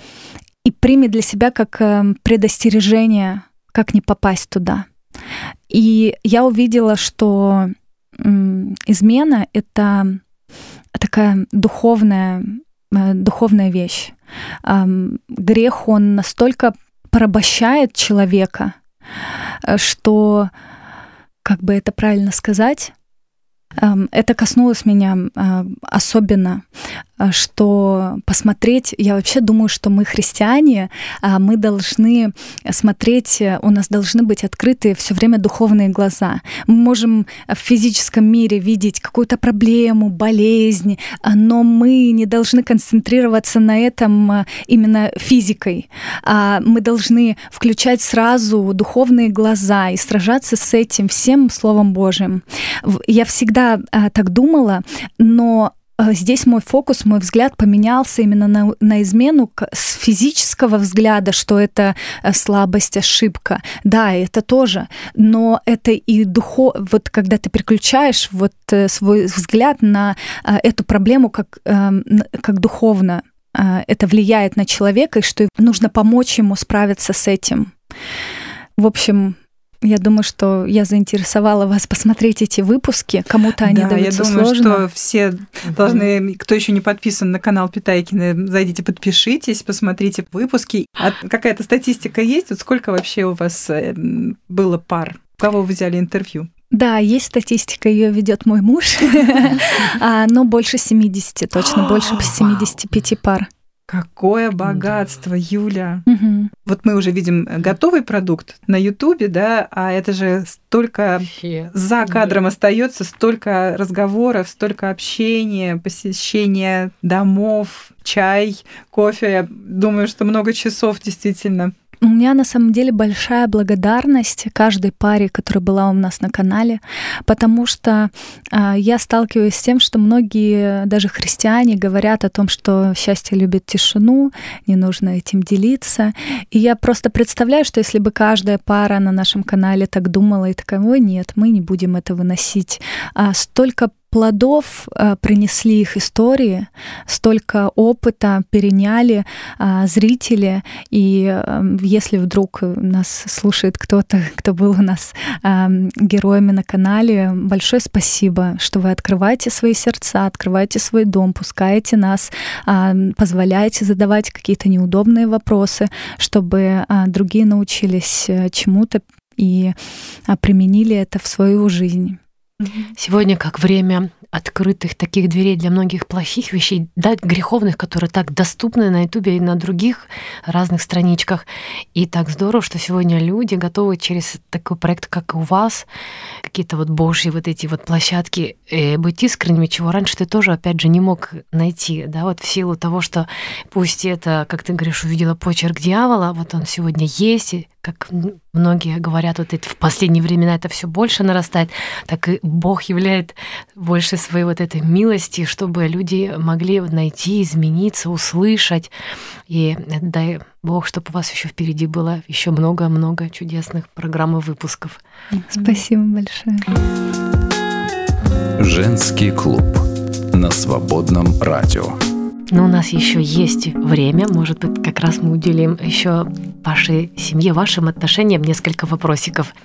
и примет для себя как эм, предостережение, как не попасть туда. И я увидела, что измена — это такая духовная, э, духовная вещь. Грех, он настолько порабощает человека, э, что, как бы это правильно сказать, это коснулось меня э, особенно, что посмотреть, я вообще думаю, что мы христиане, а мы должны смотреть, у нас должны быть открыты все время духовные глаза. Мы можем в физическом мире видеть какую-то проблему, болезнь, но мы не должны концентрироваться на этом именно физикой. А мы должны включать сразу духовные глаза и сражаться с этим всем Словом Божьим. Я всегда а, так думала, но а, здесь мой фокус, мой взгляд поменялся именно на, на измену с физического взгляда, что это э, слабость, ошибка. Да, это тоже. Но это и духо... Вот когда ты переключаешь вот э, свой взгляд на а, эту проблему как, эм, как духовно, это влияет на человека, и что нужно помочь ему справиться с этим. В общем, я думаю, что я заинтересовала вас посмотреть эти выпуски. Кому-то они да, даются я думаю, сложно. что все должны, кто еще не подписан на канал Питайкина, зайдите, подпишитесь, посмотрите выпуски. А какая-то статистика есть? Вот сколько вообще у вас э, было пар? Кого вы взяли интервью? Да, есть статистика, ее ведет мой муж, а, но больше 70, точно больше 75 пар. Какое богатство, Юля. Мгм. Вот мы уже видим готовый продукт на Ютубе, да, а это же столько за кадром остается, столько разговоров, столько общения, посещения домов, чай, кофе. Я думаю, что много часов действительно. У меня на самом деле большая благодарность каждой паре, которая была у нас на канале, потому что а, я сталкиваюсь с тем, что многие, даже христиане, говорят о том, что счастье любит тишину, не нужно этим делиться. И я просто представляю, что если бы каждая пара на нашем канале так думала и такая, ой, нет, мы не будем это выносить, а столько плодов а, принесли их истории, столько опыта переняли а, зрители. И а, если вдруг нас слушает кто-то, кто был у нас а, героями на канале, большое спасибо, что вы открываете свои сердца, открываете свой дом, пускаете нас, а, позволяете задавать какие-то неудобные вопросы, чтобы а, другие научились э, чему-то и применили это в свою жизнь. Сегодня как время открытых таких дверей для многих плохих вещей, да, греховных, которые так доступны на Ютубе и на других разных страничках. И так здорово, что сегодня люди готовы через такой проект, как у вас, какие-то вот божьи вот эти вот площадки, э, быть искренними, чего раньше ты тоже, опять же, не мог найти, да, вот в силу того, что пусть это, как ты говоришь, увидела почерк дьявола, вот он сегодня есть, и как многие говорят, вот это, в последние времена это все больше нарастает, так и Бог являет больше своей вот этой милости, чтобы люди могли найти, измениться, услышать. И дай Бог, чтобы у вас еще впереди было еще много-много чудесных программ и выпусков. Спасибо большое. Женский клуб на свободном радио. Но у нас еще есть время, может быть, как раз мы уделим еще вашей семье, вашим отношениям несколько вопросиков.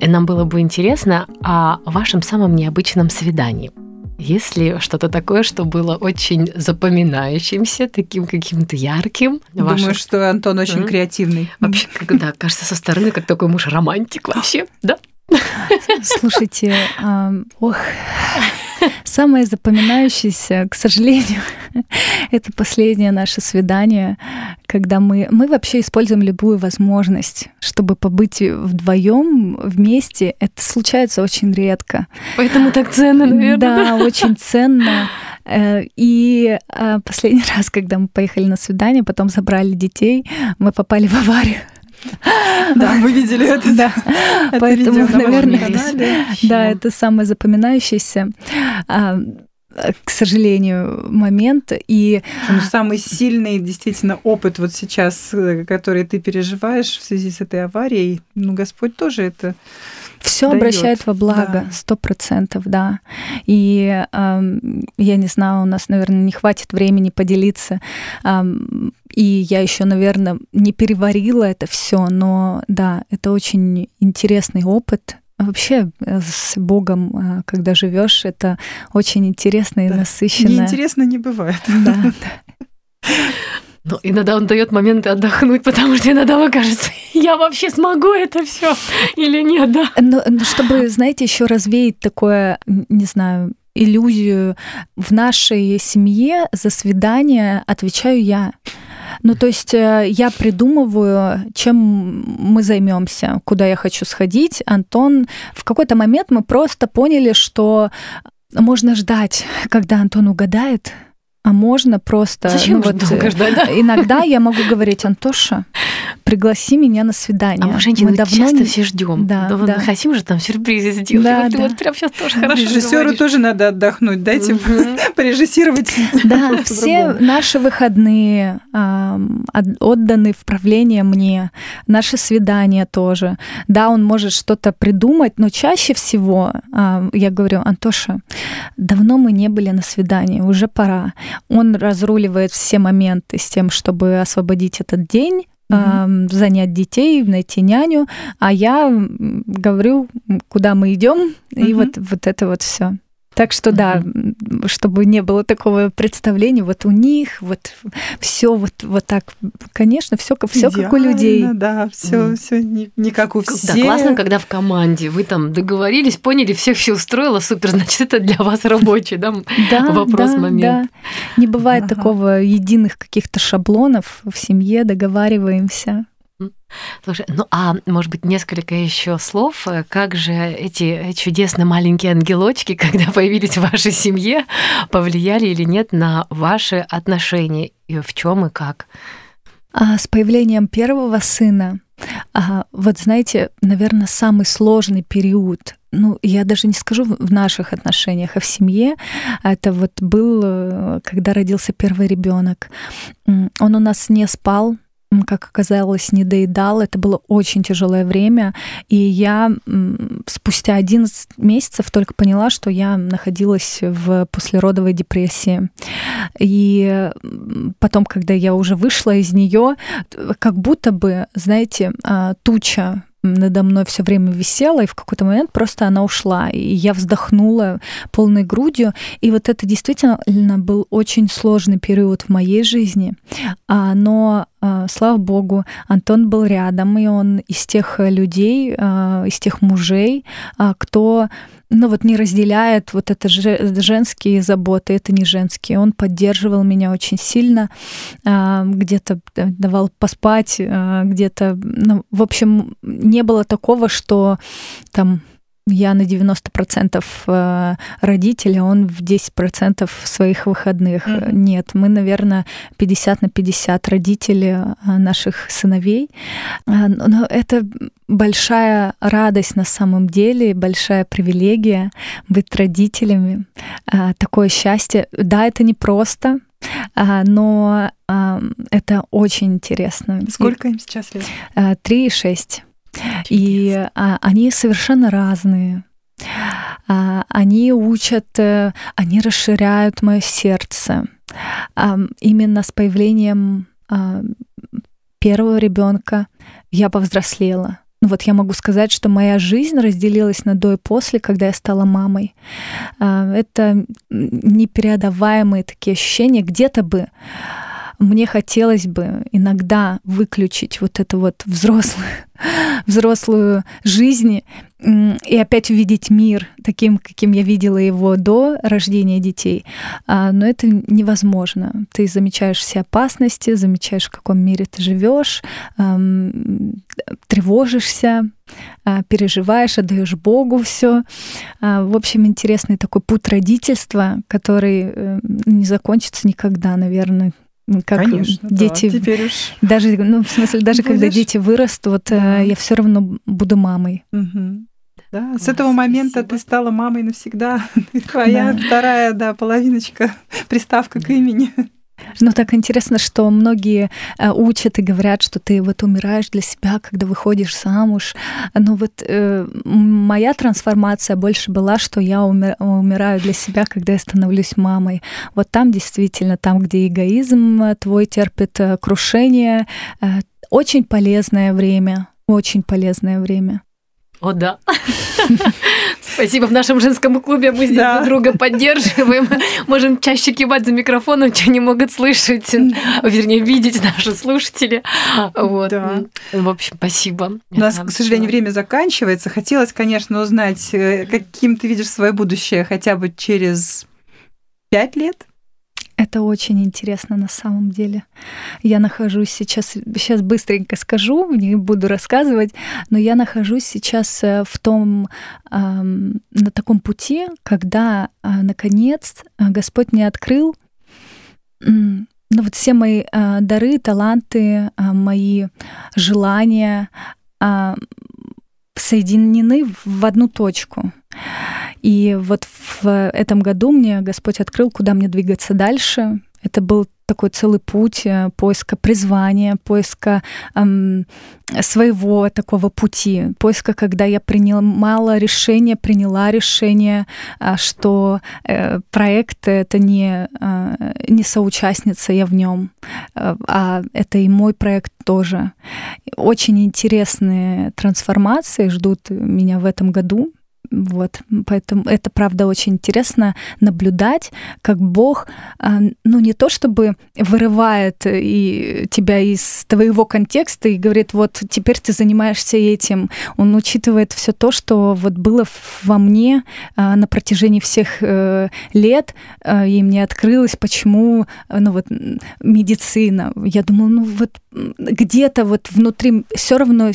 Нам было бы интересно о вашем самом необычном свидании. Есть ли что-то такое, что было очень запоминающимся, таким каким-то ярким? Думаю, Ваше- что Антон очень Мгм. креативный. Вообще, как, да, кажется, со стороны, как такой муж романтик вообще, да? Слушайте, ох, самое запоминающееся, к сожалению, это последнее наше свидание, когда мы, мы вообще используем любую возможность, чтобы побыть вдвоем вместе. Это случается очень редко. Поэтому так ценно, наверное, Да, очень ценно. Э, И э, последний раз, когда мы поехали на свидание, потом забрали детей, мы попали в аварию. Да, мы видели это. Да, это поэтому, видео наверное, канале. Да, это самый запоминающийся, а, к сожалению, момент. И Ну, самый сильный действительно опыт вот сейчас, э, который ты переживаешь в связи с этой аварией, ну, Господь тоже это все даёт. обращает во благо, сто процентов, да. И ам, я не знаю, у нас, наверное, не хватит времени поделиться. Ам, и я еще, наверное, не переварила это все, но да, это очень интересный опыт. Вообще э, с Богом, а, когда живешь, это очень интересно и Да. насыщенно. неинтересно не бывает. Да, Но иногда он дает моменты отдохнуть, потому что иногда вам кажется, я вообще смогу это все или нет, да? Но, но чтобы, знаете, еще развеять такое, не знаю, иллюзию в нашей семье за свидание отвечаю я. Ну, то есть э, я придумываю, чем мы займемся, куда я хочу сходить. Антон, в какой-то момент мы просто поняли, что можно ждать, когда Антон угадает, а можно просто... Зачем ну, вот, долго э, ждать, да? Иногда я могу говорить, Антоша, пригласи меня на свидание. А мы, женщины, давно часто не- все ждем. Да, Да, да. хотим же там сюрпризы сделать. Да, вот ты да. вот прям сейчас тоже хорошо Режиссеру говоришь. тоже надо отдохнуть. Дайте Мгм. порежиссировать. Да, все наши выходные отданы в правление мне, наши свидания тоже. Да, он может что-то придумать, но чаще всего я говорю, Антоша, давно мы не были на свидании, уже пора. Он разруливает все моменты с тем, чтобы освободить этот день ам, занять детей, найти няню, а я говорю, куда мы идем, и Мгм. вот, вот это вот все. Так что да, чтобы не было такого представления, вот у них вот все вот вот так, конечно, все все как у людей. Да, все все не, не как у всех. Да, классно, когда в команде вы там договорились, поняли, всех все устроило, супер, значит это для вас рабочий, да, да вопрос да, момент. Да. Не бывает ага. такого единых каких-то шаблонов в семье, договариваемся. Слушай, ну а может быть несколько еще слов, э, как же эти чудесные маленькие ангелочки, когда появились в вашей семье, повлияли или нет на ваши отношения и в чем и как? А с появлением первого сына, а, вот знаете, наверное, самый сложный период ну, я даже не скажу в наших отношениях, а в семье. Это вот был, э, когда родился первый ребенок. Он у нас не спал, как оказалось, не доедал. Это было очень тяжелое время. И я спустя 11 месяцев только поняла, что я находилась в послеродовой депрессии. И потом, когда я уже вышла из нее, как будто бы, знаете, а, туча надо мной все время висела, и в какой-то момент просто она ушла. И я вздохнула полной грудью. И вот это действительно был очень сложный период в моей жизни. А, но, а, слава богу, Антон был рядом, и он из тех людей, а, из тех мужей, кто ну вот не разделяет вот это женские заботы, это не женские. Он поддерживал меня очень сильно, а, где-то э, давал поспать, а, где-то, ну, в общем, не было такого, что там я на 90% э, родитель, а он в 10% своих выходных. Mm-hmm. Нет, мы, наверное, 50 на 50 родители э, наших сыновей. А, но это большая радость на самом деле, большая привилегия быть родителями. А, такое счастье. Да, это не просто, а, но это очень интересно. Сколько им сейчас лет? Три и шесть. И а, они совершенно разные. А, они учат, а, они расширяют мое сердце. А, именно с появлением а, первого ребенка я повзрослела. Ну вот я могу сказать, что моя жизнь разделилась на до и после, когда я стала мамой. А, это непередаваемые такие ощущения. Где-то бы мне хотелось бы иногда выключить вот эту вот взрослую, взрослую жизнь и опять увидеть мир таким, каким я видела его до рождения детей. А, но это невозможно. Ты замечаешь все опасности, замечаешь, в каком мире ты живешь, тревожишься, а, переживаешь, отдаешь Богу все. А, в общем, интересный такой путь родительства, который э, не закончится никогда, наверное как Конечно, дети. Да, теперь уж. Даже, ну, в смысле, даже Будешь? когда дети вырастут, э, да. я все равно буду мамой. Угу. Да, с этого момента спасибо. ты стала мамой навсегда. Твоя да. вторая, да, половиночка, приставка к имени. Ну, так интересно, что многие э, учат и говорят, что ты вот умираешь для себя, когда выходишь замуж. Но вот э, моя трансформация больше была, что я умер, умираю для себя, когда я становлюсь мамой. Вот там действительно, там, где эгоизм э, твой терпит э, крушение, э, очень полезное время, очень полезное время. О, да. Спасибо. В нашем женском клубе мы здесь да. друг друга поддерживаем. Можем чаще кивать за микрофоном, что не могут слышать, вернее, видеть наши слушатели. Вот. Да. В общем, спасибо. У нас, к сожалению, время заканчивается. Хотелось, конечно, узнать, э, каким ты видишь свое будущее хотя бы через пять лет? Это очень интересно на самом деле. Я нахожусь сейчас, сейчас быстренько скажу, не буду рассказывать, но я нахожусь сейчас э, в том, на таком пути, когда, а, наконец, а, Господь мне открыл ну, вот все мои а, дары, таланты, мои желания соединены в одну точку. И вот в этом году мне Господь открыл, куда мне двигаться дальше. Это был такой целый путь э, поиска призвания, поиска эм, своего такого пути, поиска, когда я принимала решение, приняла решение, э, что э, проект это не, э, не соучастница я в нем, э, а это и мой проект тоже. Очень интересные трансформации ждут меня в этом году. Вот, поэтому это, правда, очень интересно наблюдать, как Бог, а, ну, не то чтобы вырывает и тебя из твоего контекста и говорит, вот теперь ты занимаешься этим. Он учитывает все то, что вот было во мне а, на протяжении всех э, лет, а, и мне открылось, почему, ну, вот медицина. Я думала, ну, вот где-то вот внутри все равно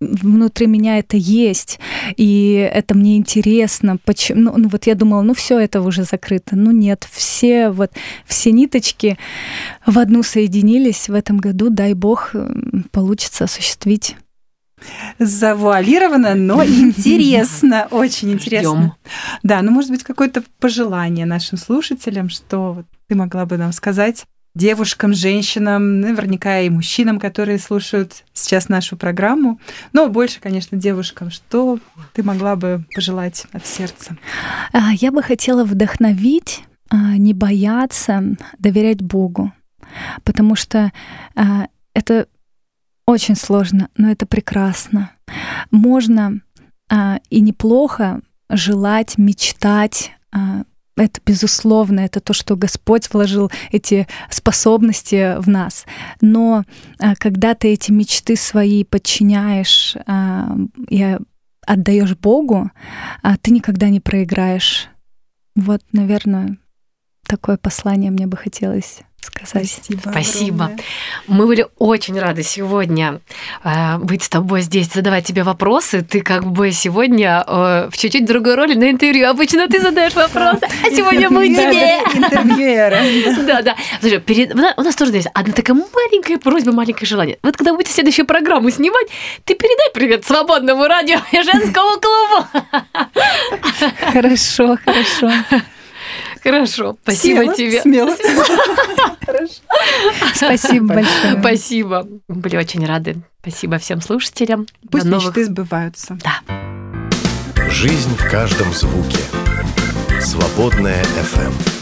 внутри меня это есть, и это мне интересно. Почему? Ну, ну вот я думала, ну все это уже закрыто. Ну нет, все вот все ниточки в одну соединились в этом году. Дай бог получится осуществить. Завуалировано, но интересно, очень интересно. Да, ну может быть какое-то пожелание нашим слушателям, что ты могла бы нам сказать девушкам, женщинам, наверняка и мужчинам, которые слушают сейчас нашу программу, но больше, конечно, девушкам. Что ты могла бы пожелать от сердца? А, я бы хотела вдохновить, а, не бояться, доверять Богу, потому что а, это очень сложно, но это прекрасно. Можно и неплохо желать, мечтать, это безусловно, это то, что Господь вложил эти способности в нас. Но а, когда ты эти мечты свои подчиняешь а, и отдаешь Богу, а, ты никогда не проиграешь. Вот, наверное, такое послание мне бы хотелось сказать. Спасибо. Спасибо. Огромное. Мы были очень рады сегодня э, быть с тобой здесь, задавать тебе вопросы. Ты как бы сегодня э, в чуть-чуть другой роли на интервью. Обычно ты задаешь вопросы, а сегодня мы тебе. Интервьюера. Да, да. Слушай, перед... у нас тоже есть одна такая маленькая просьба, маленькое желание. Вот когда будете следующую программу снимать, ты передай привет свободному радио и женскому клубу. Хорошо, хорошо. Хорошо, спасибо смело, тебе. Смело. Хорошо. Спасибо большое. Спасибо. Были очень рады. Спасибо всем слушателям. Пусть До новых... мечты сбываются. Да. Жизнь в каждом звуке. Свободная FM.